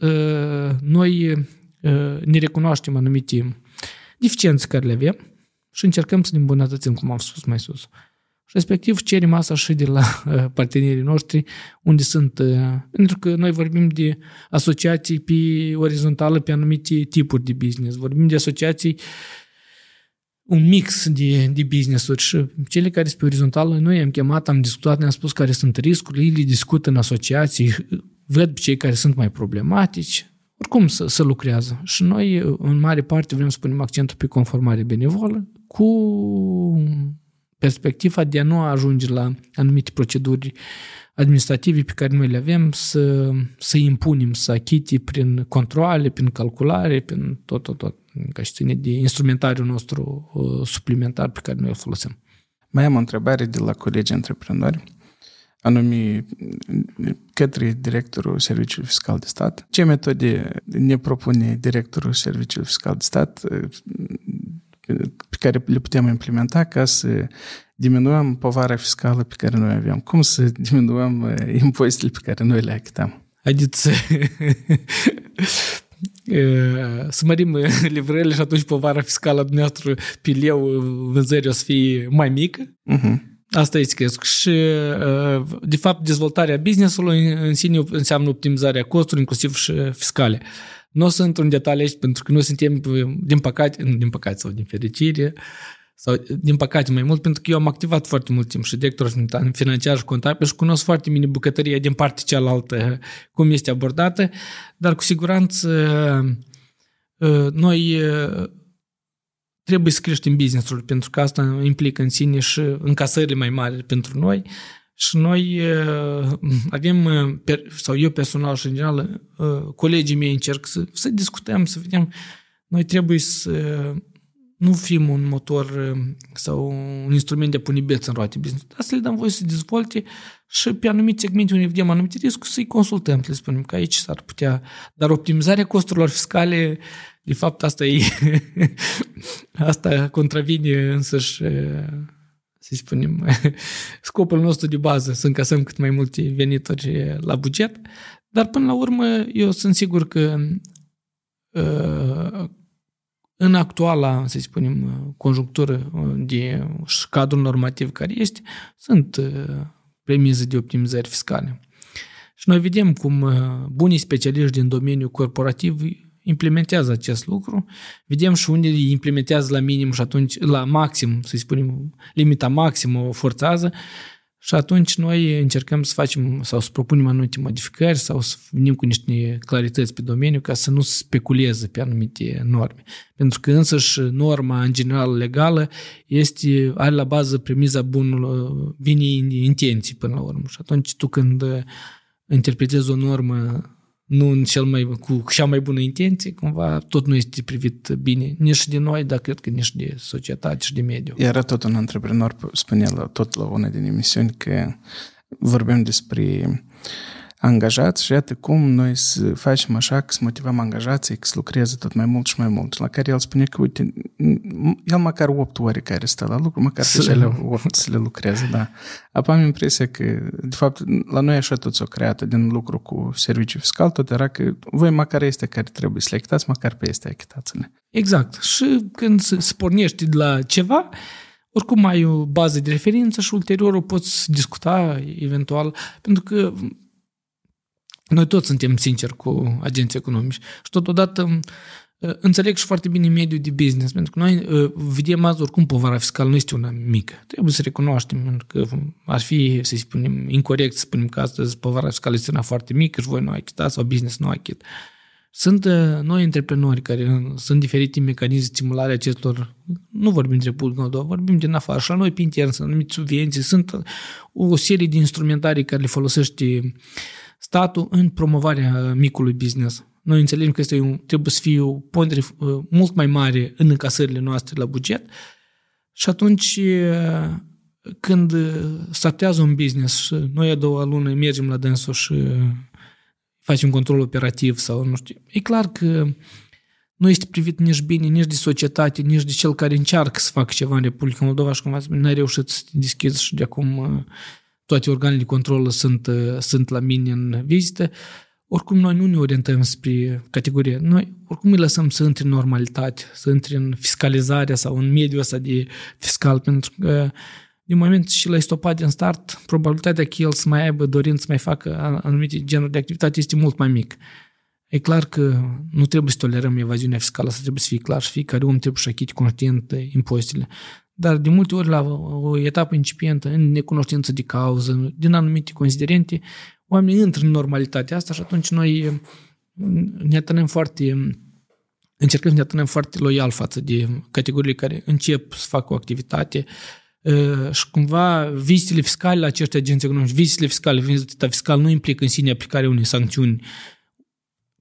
uh, noi uh, ne recunoaștem anumite deficiențe care le avem și încercăm să ne îmbunătățim, cum am spus mai sus. Și respectiv cerem asta și de la uh, partenerii noștri, unde sunt, uh, pentru că noi vorbim de asociații pe orizontală, pe anumite tipuri de business, vorbim de asociații un mix de, de business-uri și cele care sunt pe orizontală, noi am chemat, am discutat, ne-am spus care sunt riscurile, ei le discută în asociații, văd pe cei care sunt mai problematici, oricum să, să lucrează. Și noi, în mare parte, vrem să punem accentul pe conformare benevolă cu perspectiva de a nu ajunge la anumite proceduri administrative pe care noi le avem, să, să impunem, să achite prin controle, prin calculare, prin tot, tot, tot, ca și ține de instrumentariul nostru uh, suplimentar pe care noi îl folosim. Mai am o întrebare de la colegii antreprenori, anume către directorul Serviciului Fiscal de Stat. Ce metode ne propune directorul Serviciului Fiscal de Stat pe care le putem implementa ca să diminuăm povara fiscală pe care noi avem? Cum să diminuăm uh, impozitele pe care noi le achităm? Haideți să, uh, să mărim uh, livrările și atunci povara fiscală a dumneavoastră pe leu vânzării o să fie mai mică. Uh-huh. Asta este cresc. Și, de fapt, dezvoltarea business-ului în sine înseamnă optimizarea costurilor, inclusiv și fiscale. Nu o să intru în detalii aici, pentru că noi suntem, din păcate, din păcate sau din fericire, sau din păcate mai mult, pentru că eu am activat foarte mult timp și director financiar și contabil și cunosc foarte bine bucătăria din partea cealaltă, cum este abordată, dar cu siguranță ă, noi ă, trebuie să creștem business-ul, pentru că asta implică în sine și încasările mai mari pentru noi și noi uh, avem, uh, sau eu personal și în general, uh, colegii mei încerc să, să discutăm, să vedem, noi trebuie să nu fim un motor sau un instrument de a pune beț în roate business, dar să le dăm voie să dezvolte și pe anumite segmente unde vedem anumite riscuri să-i consultăm, să le spunem că aici s-ar putea, dar optimizarea costurilor fiscale, de fapt asta e, asta contravine însăși să spunem, scopul nostru de bază, să încasăm cât mai multe venituri la buget, dar până la urmă eu sunt sigur că uh, în actuala, să spunem, conjunctură de cadrul normativ care este, sunt uh, premiză de optimizări fiscale. Și noi vedem cum uh, bunii specialiști din domeniul corporativ implementează acest lucru. Vedem și unde îi implementează la minim și atunci la maxim, să spunem, limita maximă o forțează și atunci noi încercăm să facem sau să propunem anumite modificări sau să venim cu niște clarități pe domeniu ca să nu speculeze pe anumite norme. Pentru că însăși norma în general legală este, are la bază premiza bunului, binii intenții până la urmă. Și atunci tu când interpretezi o normă nu în cel mai, cu cea mai bună intenție, cumva tot nu este privit bine, nici de noi, dar cred că nici de societate și de mediu. Era tot un antreprenor, spunea la, tot la una din emisiuni că vorbim despre angajați și iată cum noi să facem așa că să motivăm angajații că să lucreze tot mai mult și mai mult. La care el spune că, uite, el măcar 8 ore care stă la lucru, măcar să cele 8 să le lucreze, da. Apoi am impresia că, de fapt, la noi așa tot s-o creat din lucru cu serviciu fiscal, tot era că voi măcar este care trebuie să le achitați, măcar pe este achitați-le. Exact. Și când se pornești de la ceva, oricum ai o bază de referință și ulterior o poți discuta eventual, pentru că noi toți suntem sinceri cu agenții economici și totodată ă, înțeleg și foarte bine mediul de business, pentru că noi ă, vedem azi oricum povara fiscală nu este una mică. Trebuie să recunoaștem, pentru că ar fi, să spunem, incorrect să spunem că astăzi povara fiscală este una foarte mică și voi nu achitați sau business nu achit. Sunt ă, noi antreprenori care sunt diferite mecanisme de stimulare acestor, nu vorbim de Republica Moldova, vorbim din afară, și la noi pe intern sunt anumite subvenții, sunt o serie de instrumentare care le folosește statul în promovarea micului business. Noi înțelegem că este un, trebuie să fie o pondere uh, mult mai mare în încasările noastre la buget și atunci uh, când startează un business și noi a doua lună mergem la dânsul și facem control operativ sau nu știu, e clar că nu este privit nici bine, nici de societate, nici de cel care încearcă să facă ceva în Republica Moldova și cum ați spus, n-ai reușit să te deschizi și de acum uh, toate organele de control sunt, uh, sunt la mine în vizită, oricum noi nu ne orientăm spre categorie. Noi oricum îi lăsăm să intre în normalitate, să intre în fiscalizarea sau în mediul ăsta de fiscal, pentru că din moment și l-ai stopat din start, probabilitatea că el să mai aibă dorință să mai facă anumite genuri de activitate este mult mai mic. E clar că nu trebuie să tolerăm evaziunea fiscală, să trebuie să fie clar și fiecare om trebuie să achite conștient impozitele. Dar de multe ori la o etapă incipientă, în necunoștință de cauză, din anumite considerente, oamenii intră în normalitatea asta și atunci noi ne atânem foarte încercăm să ne atânem foarte loial față de categoriile care încep să facă o activitate. Și cumva vizitele fiscale la acești agenți economici, vizitele fiscale, vizita fiscal nu implică în sine aplicarea unei sancțiuni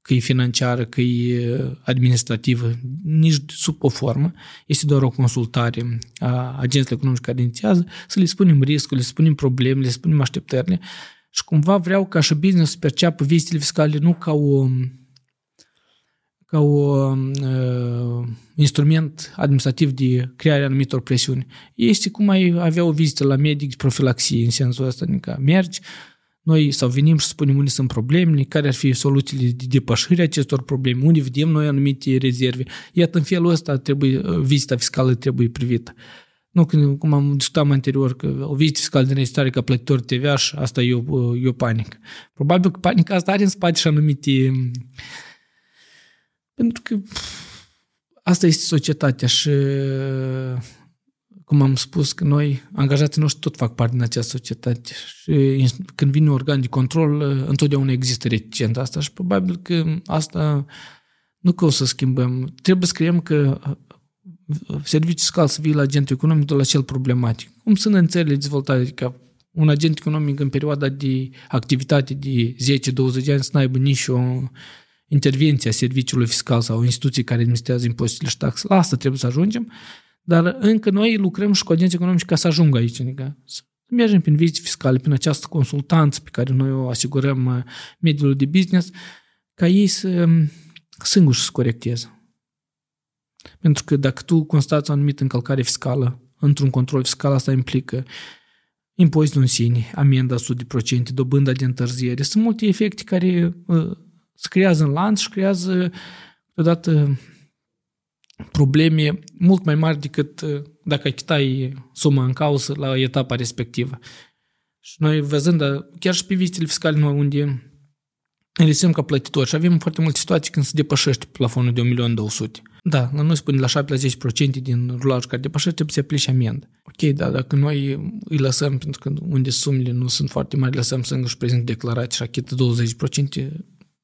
că e financiară, că e administrativă, nici sub o formă. Este doar o consultare a agenților economici care inițiază, să le spunem riscul, le spunem problemele, le spunem așteptările și cumva vreau ca și business să perceapă vizitele fiscale nu ca o ca un uh, instrument administrativ de creare anumitor presiuni. Este cum ai avea o vizită la medic de profilaxie, în sensul ăsta, adică mergi, noi sau venim și spunem unde sunt problemele, care ar fi soluțiile de depășire a acestor probleme, unde vedem noi anumite rezerve. Iată, în felul ăsta trebuie, vizita fiscală trebuie privită. Nu, cum am discutat mai anterior, că o vizită fiscală de registrare ca plătitor TVA și asta e o, e o panică. Probabil că panica asta are în spate și anumite... Pentru că asta este societatea și cum am spus, că noi, angajații noștri, tot fac parte din această societate și când vine un organ de control, întotdeauna există reticența asta și probabil că asta nu că o să schimbăm. Trebuie să creăm că uh, serviciul fiscal să vii la agentul economic de la cel problematic. Cum sunt în țările dezvoltate, adică un agent economic în perioada de activitate de 10-20 ani să n-aibă nici o intervenție a serviciului fiscal sau o instituție care administrează impozitele și taxe. La asta trebuie să ajungem dar încă noi lucrăm și cu agenții economici ca să ajungă aici. Adică să mergem prin vizite fiscale, prin această consultanță pe care noi o asigurăm uh, mediul de business, ca ei să um, singuri să corecteze. Pentru că dacă tu constați o anumită încălcare fiscală într-un control fiscal, asta implică impozitul în sine, amenda 100%, dobânda de întârziere. Sunt multe efecte care uh, se creează în lanț și creează deodată probleme mult mai mari decât uh, dacă achitai suma în cauză la etapa respectivă. Și noi văzând, chiar și pe vizitele fiscale noi unde înregistrăm ca plătitori și avem foarte multe situații când se depășește plafonul de 1.200.000. Da, la noi spune la 7 la 10% din rulajul care depășește trebuie să aplice amendă. Ok, da, dacă noi îi lăsăm, pentru că unde sumele nu sunt foarte mari, lăsăm să își prezint declarații și achită 20%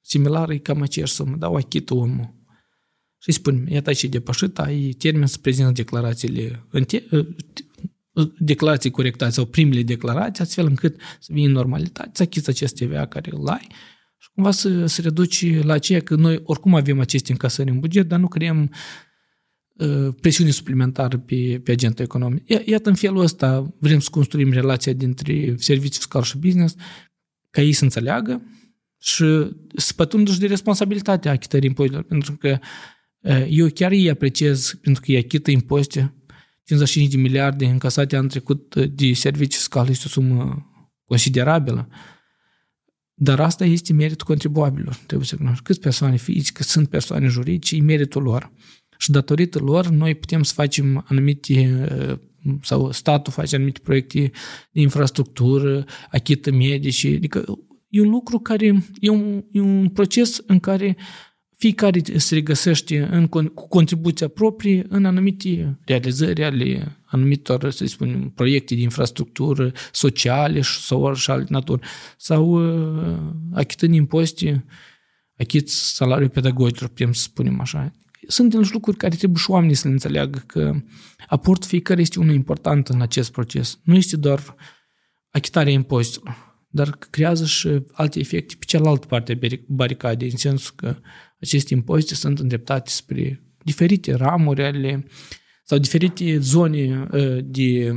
similar, e cam aceeași sumă, dar o achită omul. Și îi spunem, iată ce depășit, ai termen să prezintă declarațiile în te- declarații corectate sau primele declarații, astfel încât să vii în normalitate, să achizi acest TVA care îl ai și cumva să se reduci la aceea că noi oricum avem aceste încasări în buget, dar nu creăm uh, presiune suplimentară pe, pe agentul economic. Iată, în felul ăsta vrem să construim relația dintre serviciu fiscal și business, ca ei să înțeleagă și să pătrundă de responsabilitatea achitării impozitelor, pentru că uh, eu chiar îi apreciez pentru că ei achită impozite 55 de miliarde încasate anul trecut de servicii fiscale este o sumă considerabilă. Dar asta este meritul contribuabilor, trebuie să cunoaștem. Câți persoane fizice, cât sunt persoane juridice, e meritul lor. Și datorită lor, noi putem să facem anumite, sau statul face anumite proiecte de infrastructură, achită medici, adică e un lucru care, e un, e un proces în care fiecare se regăsește în, cu contribuția proprie în anumite realizări ale anumitor, să spunem, proiecte de infrastructură sociale sau și alte naturi, sau uh, achitând impozite, achit salariul pedagogilor, putem să spunem așa. Sunt niște lucruri care trebuie și oamenii să le înțeleagă că aportul fiecare este unul important în acest proces. Nu este doar achitarea impozitelor, dar creează și alte efecte pe cealaltă parte a baricadei, în sensul că aceste impozite sunt îndreptate spre diferite ramuri ale sau diferite zone ă, de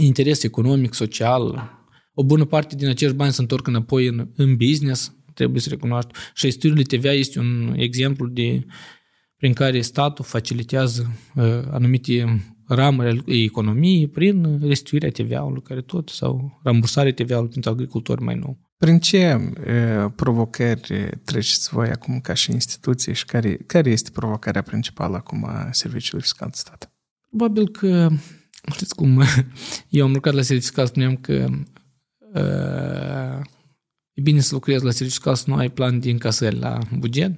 interes economic, social. O bună parte din acești bani se întorc înapoi în, în business, trebuie să recunoaștem. Și studiul TVA este un exemplu de prin care statul facilitează uh, anumite ramuri economiei prin restituirea TVA-ului care tot sau rambursarea TVA-ului pentru agricultori mai nou. Prin ce uh, provocări treceți voi acum ca și instituție și care, care este provocarea principală acum a Serviciului Fiscal de Stat? Probabil că, știți cum, eu am lucrat la Serviciul Fiscal, spuneam că uh, e bine să lucrezi la Serviciul Fiscal să nu ai plan de încasări la buget,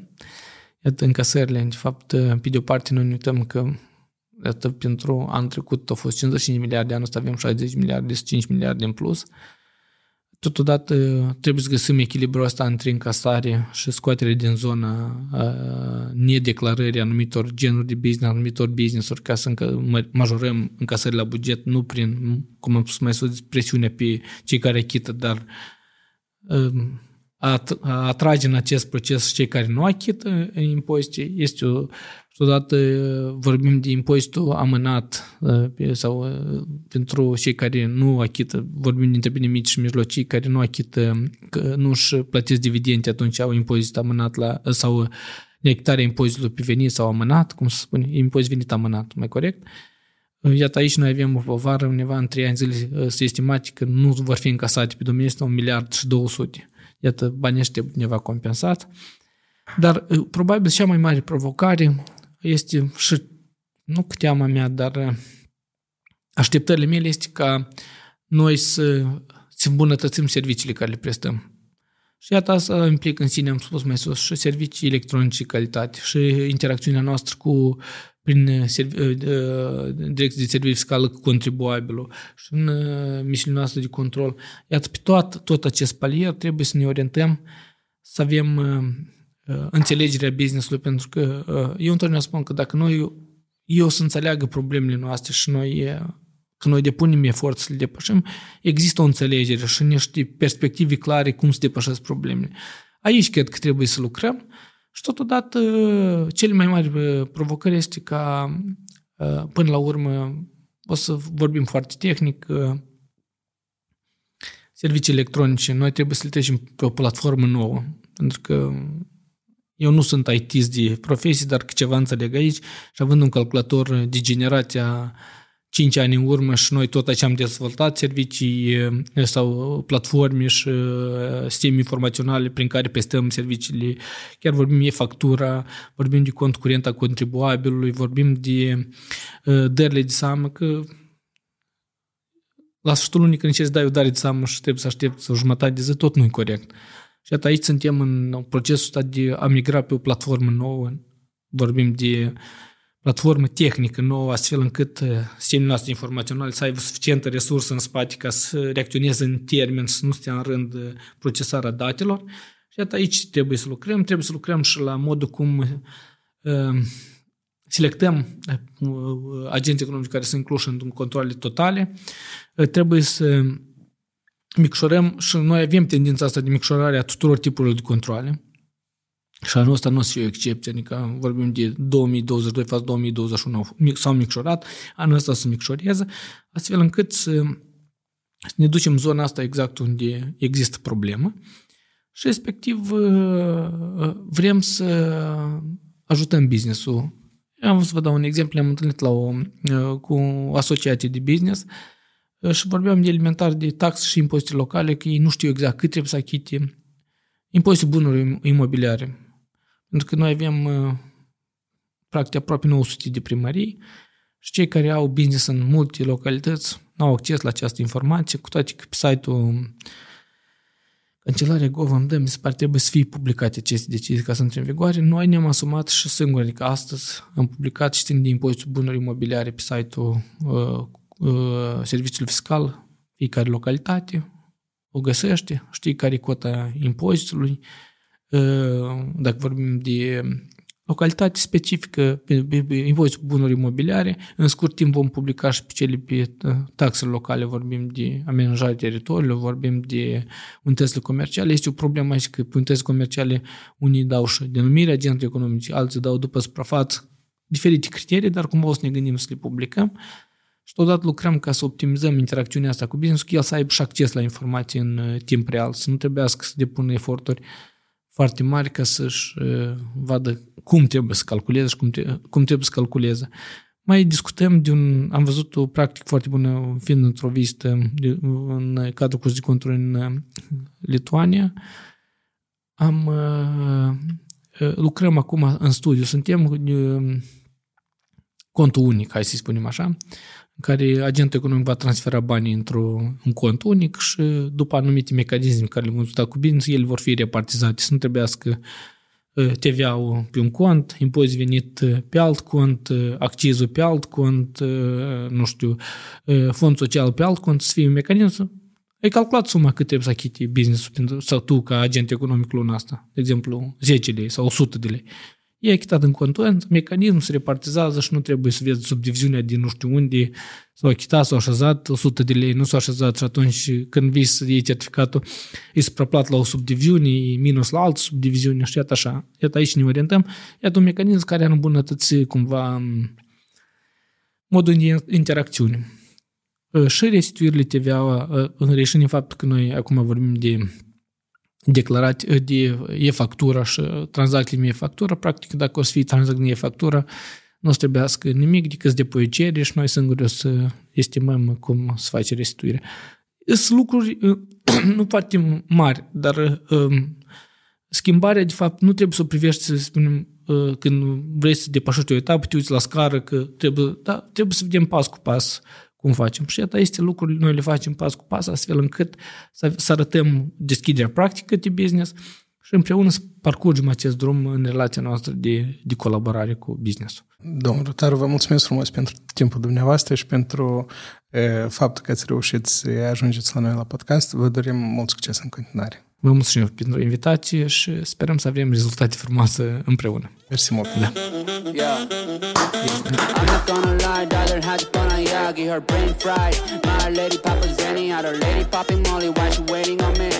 Iată, încasările, de fapt, pe de o parte noi ne uităm că iată, pentru anul trecut au fost 55 miliarde, anul ăsta avem 60 miliarde, 5 miliarde în plus. Totodată trebuie să găsim echilibrul ăsta între încasare și scoatere din zona uh, nedeclarării anumitor genuri de business, anumitor business-uri ca să încă, majorăm încasările la buget, nu prin, cum am spus mai sus, presiune pe cei care achită, dar uh, a atrage în acest proces cei care nu achită impozite. Este o, odată vorbim de impozitul amânat sau pentru cei care nu achită, vorbim de întreprinderi mici și mijlocii care nu achită, nu își plătesc dividende, atunci au impozit amânat la, sau neachitarea impozitului pe venit sau amânat, cum se spune, impozit venit amânat, mai corect. Iată, aici noi avem o povară undeva în 3 ani zile, se estimate că nu vor fi încasate pe domeniul ăsta un miliard și 200 Iată, banii ăștia undeva compensat. Dar probabil cea mai mare provocare este și, nu că teama mea, dar așteptările mele este ca noi să, să îmbunătățim serviciile care le prestăm. Și iată asta implică în sine, am spus mai sus, și servicii electronice calitate și interacțiunea noastră cu prin uh, uh, uh, direcție de servicii fiscală cu contribuabilul și în misiunea noastră de control. Iată, pe tot, tot acest palier trebuie să ne orientăm să avem înțelegerea business-ului, pentru că eu întotdeauna spun că dacă noi, eu să înțeleagă problemele noastre și noi că noi depunem efort să le depășim, există o înțelegere și niște perspective clare cum să depășesc problemele. Aici cred că trebuie să lucrăm și totodată, cele mai mari provocări este ca, până la urmă, o să vorbim foarte tehnic, servicii electronice, noi trebuie să le trecem pe o platformă nouă, pentru că eu nu sunt it de profesie, dar că ceva înțeleg aici și având un calculator de generația 5 ani în urmă și noi tot așa am dezvoltat servicii sau platforme și sisteme informaționale prin care pestăm serviciile. Chiar vorbim de factura, vorbim de cont curent a contribuabilului, vorbim de dările de seamă, că la sfârșitul lunii când încerci să dai o dare de seamă și trebuie să aștepți o jumătate de zi, tot nu e corect. Și atât aici suntem în procesul ăsta de a migra pe o platformă nouă. Vorbim de platformă tehnică nouă, astfel încât uh, sistemul noastre informaționale să aibă suficientă resursă în spate ca să reacționeze în termen, să nu stea în rând uh, procesarea datelor. Și atât aici trebuie să lucrăm. Trebuie să lucrăm și la modul cum uh, selectăm agenții economici care sunt incluși în controle totale. Trebuie să micșorăm și noi avem tendința asta de micșorare a tuturor tipurilor de controle. Și anul ăsta nu o să fie o excepție, adică vorbim de 2022 față 2021 s-au micșorat, anul ăsta o să micșoreze, astfel încât să, să ne ducem în zona asta exact unde există problemă și respectiv vrem să ajutăm business-ul. Am vrut să vă dau un exemplu, am întâlnit la o, cu o asociație de business și vorbeam de elementar de taxe și impozite locale, că ei nu știu exact cât trebuie să achite impozite bunuri imobiliare. Pentru că noi avem uh, practic aproape 900 de primării și cei care au business în multe localități nu au acces la această informație, cu toate că pe site-ul Cancelarea GovMD mi se pare trebuie să fie publicate aceste decizii ca să intre în vigoare. Noi ne-am asumat și singuri, adică astăzi am publicat și de impozitul bunuri imobiliare pe site-ul uh, uh, serviciului fiscal, fiecare localitate, o găsește, știi care e cota impozitului, dacă vorbim de localitate specifică, pe, pe, pe impozitul bunuri imobiliare, în scurt timp vom publica și pe cele pe taxele locale, vorbim de amenajare teritoriului, vorbim de unitățile comerciale. Este o problemă aici că pe unitățile comerciale unii dau și denumirea agentului economici, alții dau după suprafață diferite criterii, dar cumva o să ne gândim să le publicăm. Și totodată lucrăm ca să optimizăm interacțiunea asta cu business, că el să aibă și acces la informații în timp real, să nu trebuiască să depună eforturi foarte mari ca să-și vadă cum trebuie să calculeze și cum, te, cum trebuie să calculeze. Mai discutăm de un... Am văzut o practică foarte bună fiind într-o vizită în cadrul cursului de control în Lituania. Am... Lucrăm acum în studiu. Suntem contul unic, hai să spunem așa, în care agentul economic va transfera banii într-un cont unic și după anumite mecanisme care le vom sta cu business, ele vor fi repartizate, să nu trebuiască ă, TVA-ul pe un cont, impozit venit pe alt cont, ă, accizul pe alt cont, ă, nu știu, fond social pe alt cont, să fie un mecanism ai calculat suma cât trebuie să achite business sau tu ca agent economic luna asta, de exemplu 10 lei sau 100 de lei. E achitat în content, mecanismul se repartizează și nu trebuie să vezi subdiviziunea din nu știu unde s-au achitat, s-au așezat 100 de lei, nu s-au așezat și atunci când vii să iei certificatul, e supraplat la o subdiviziune, e minus la altă subdiviziune și iată așa. Iată aici ne orientăm. Iată un mecanism care ar îmbunătăți cumva modul de interacțiune. Și restituirile TVA, înreșind în faptul că noi acum vorbim de declarat de e-factură și tranzacțiile în e-factură, practic dacă o să fie tranzacții în e-factură, nu o să trebuiască nimic decât să depui cerere și noi singuri o să estimăm cum să face restituire. Sunt lucruri nu foarte mari, dar um, schimbarea, de fapt, nu trebuie să o privești, să spunem, uh, când vrei să depășești o etapă, te uiți la scară, că trebuie, da, trebuie să vedem pas cu pas cum facem. Și asta este lucruri, noi le facem pas cu pas, astfel încât să, să arătăm deschiderea practică de business și împreună să parcurgem acest drum în relația noastră de, de colaborare cu business Domnul Rotaru, vă mulțumesc frumos pentru timpul dumneavoastră și pentru e, faptul că ați reușit să ajungeți la noi la podcast. Vă dorim mult succes în continuare. Vă mulțumim pentru invitație și sperăm să avem rezultate frumoase împreună. Merci mon père. Yeah. I'm not gonna lie, 달을 하지거나 이야기 Her brain fried My lady Papa Zenny Out her lady popping Molly Why she waiting on me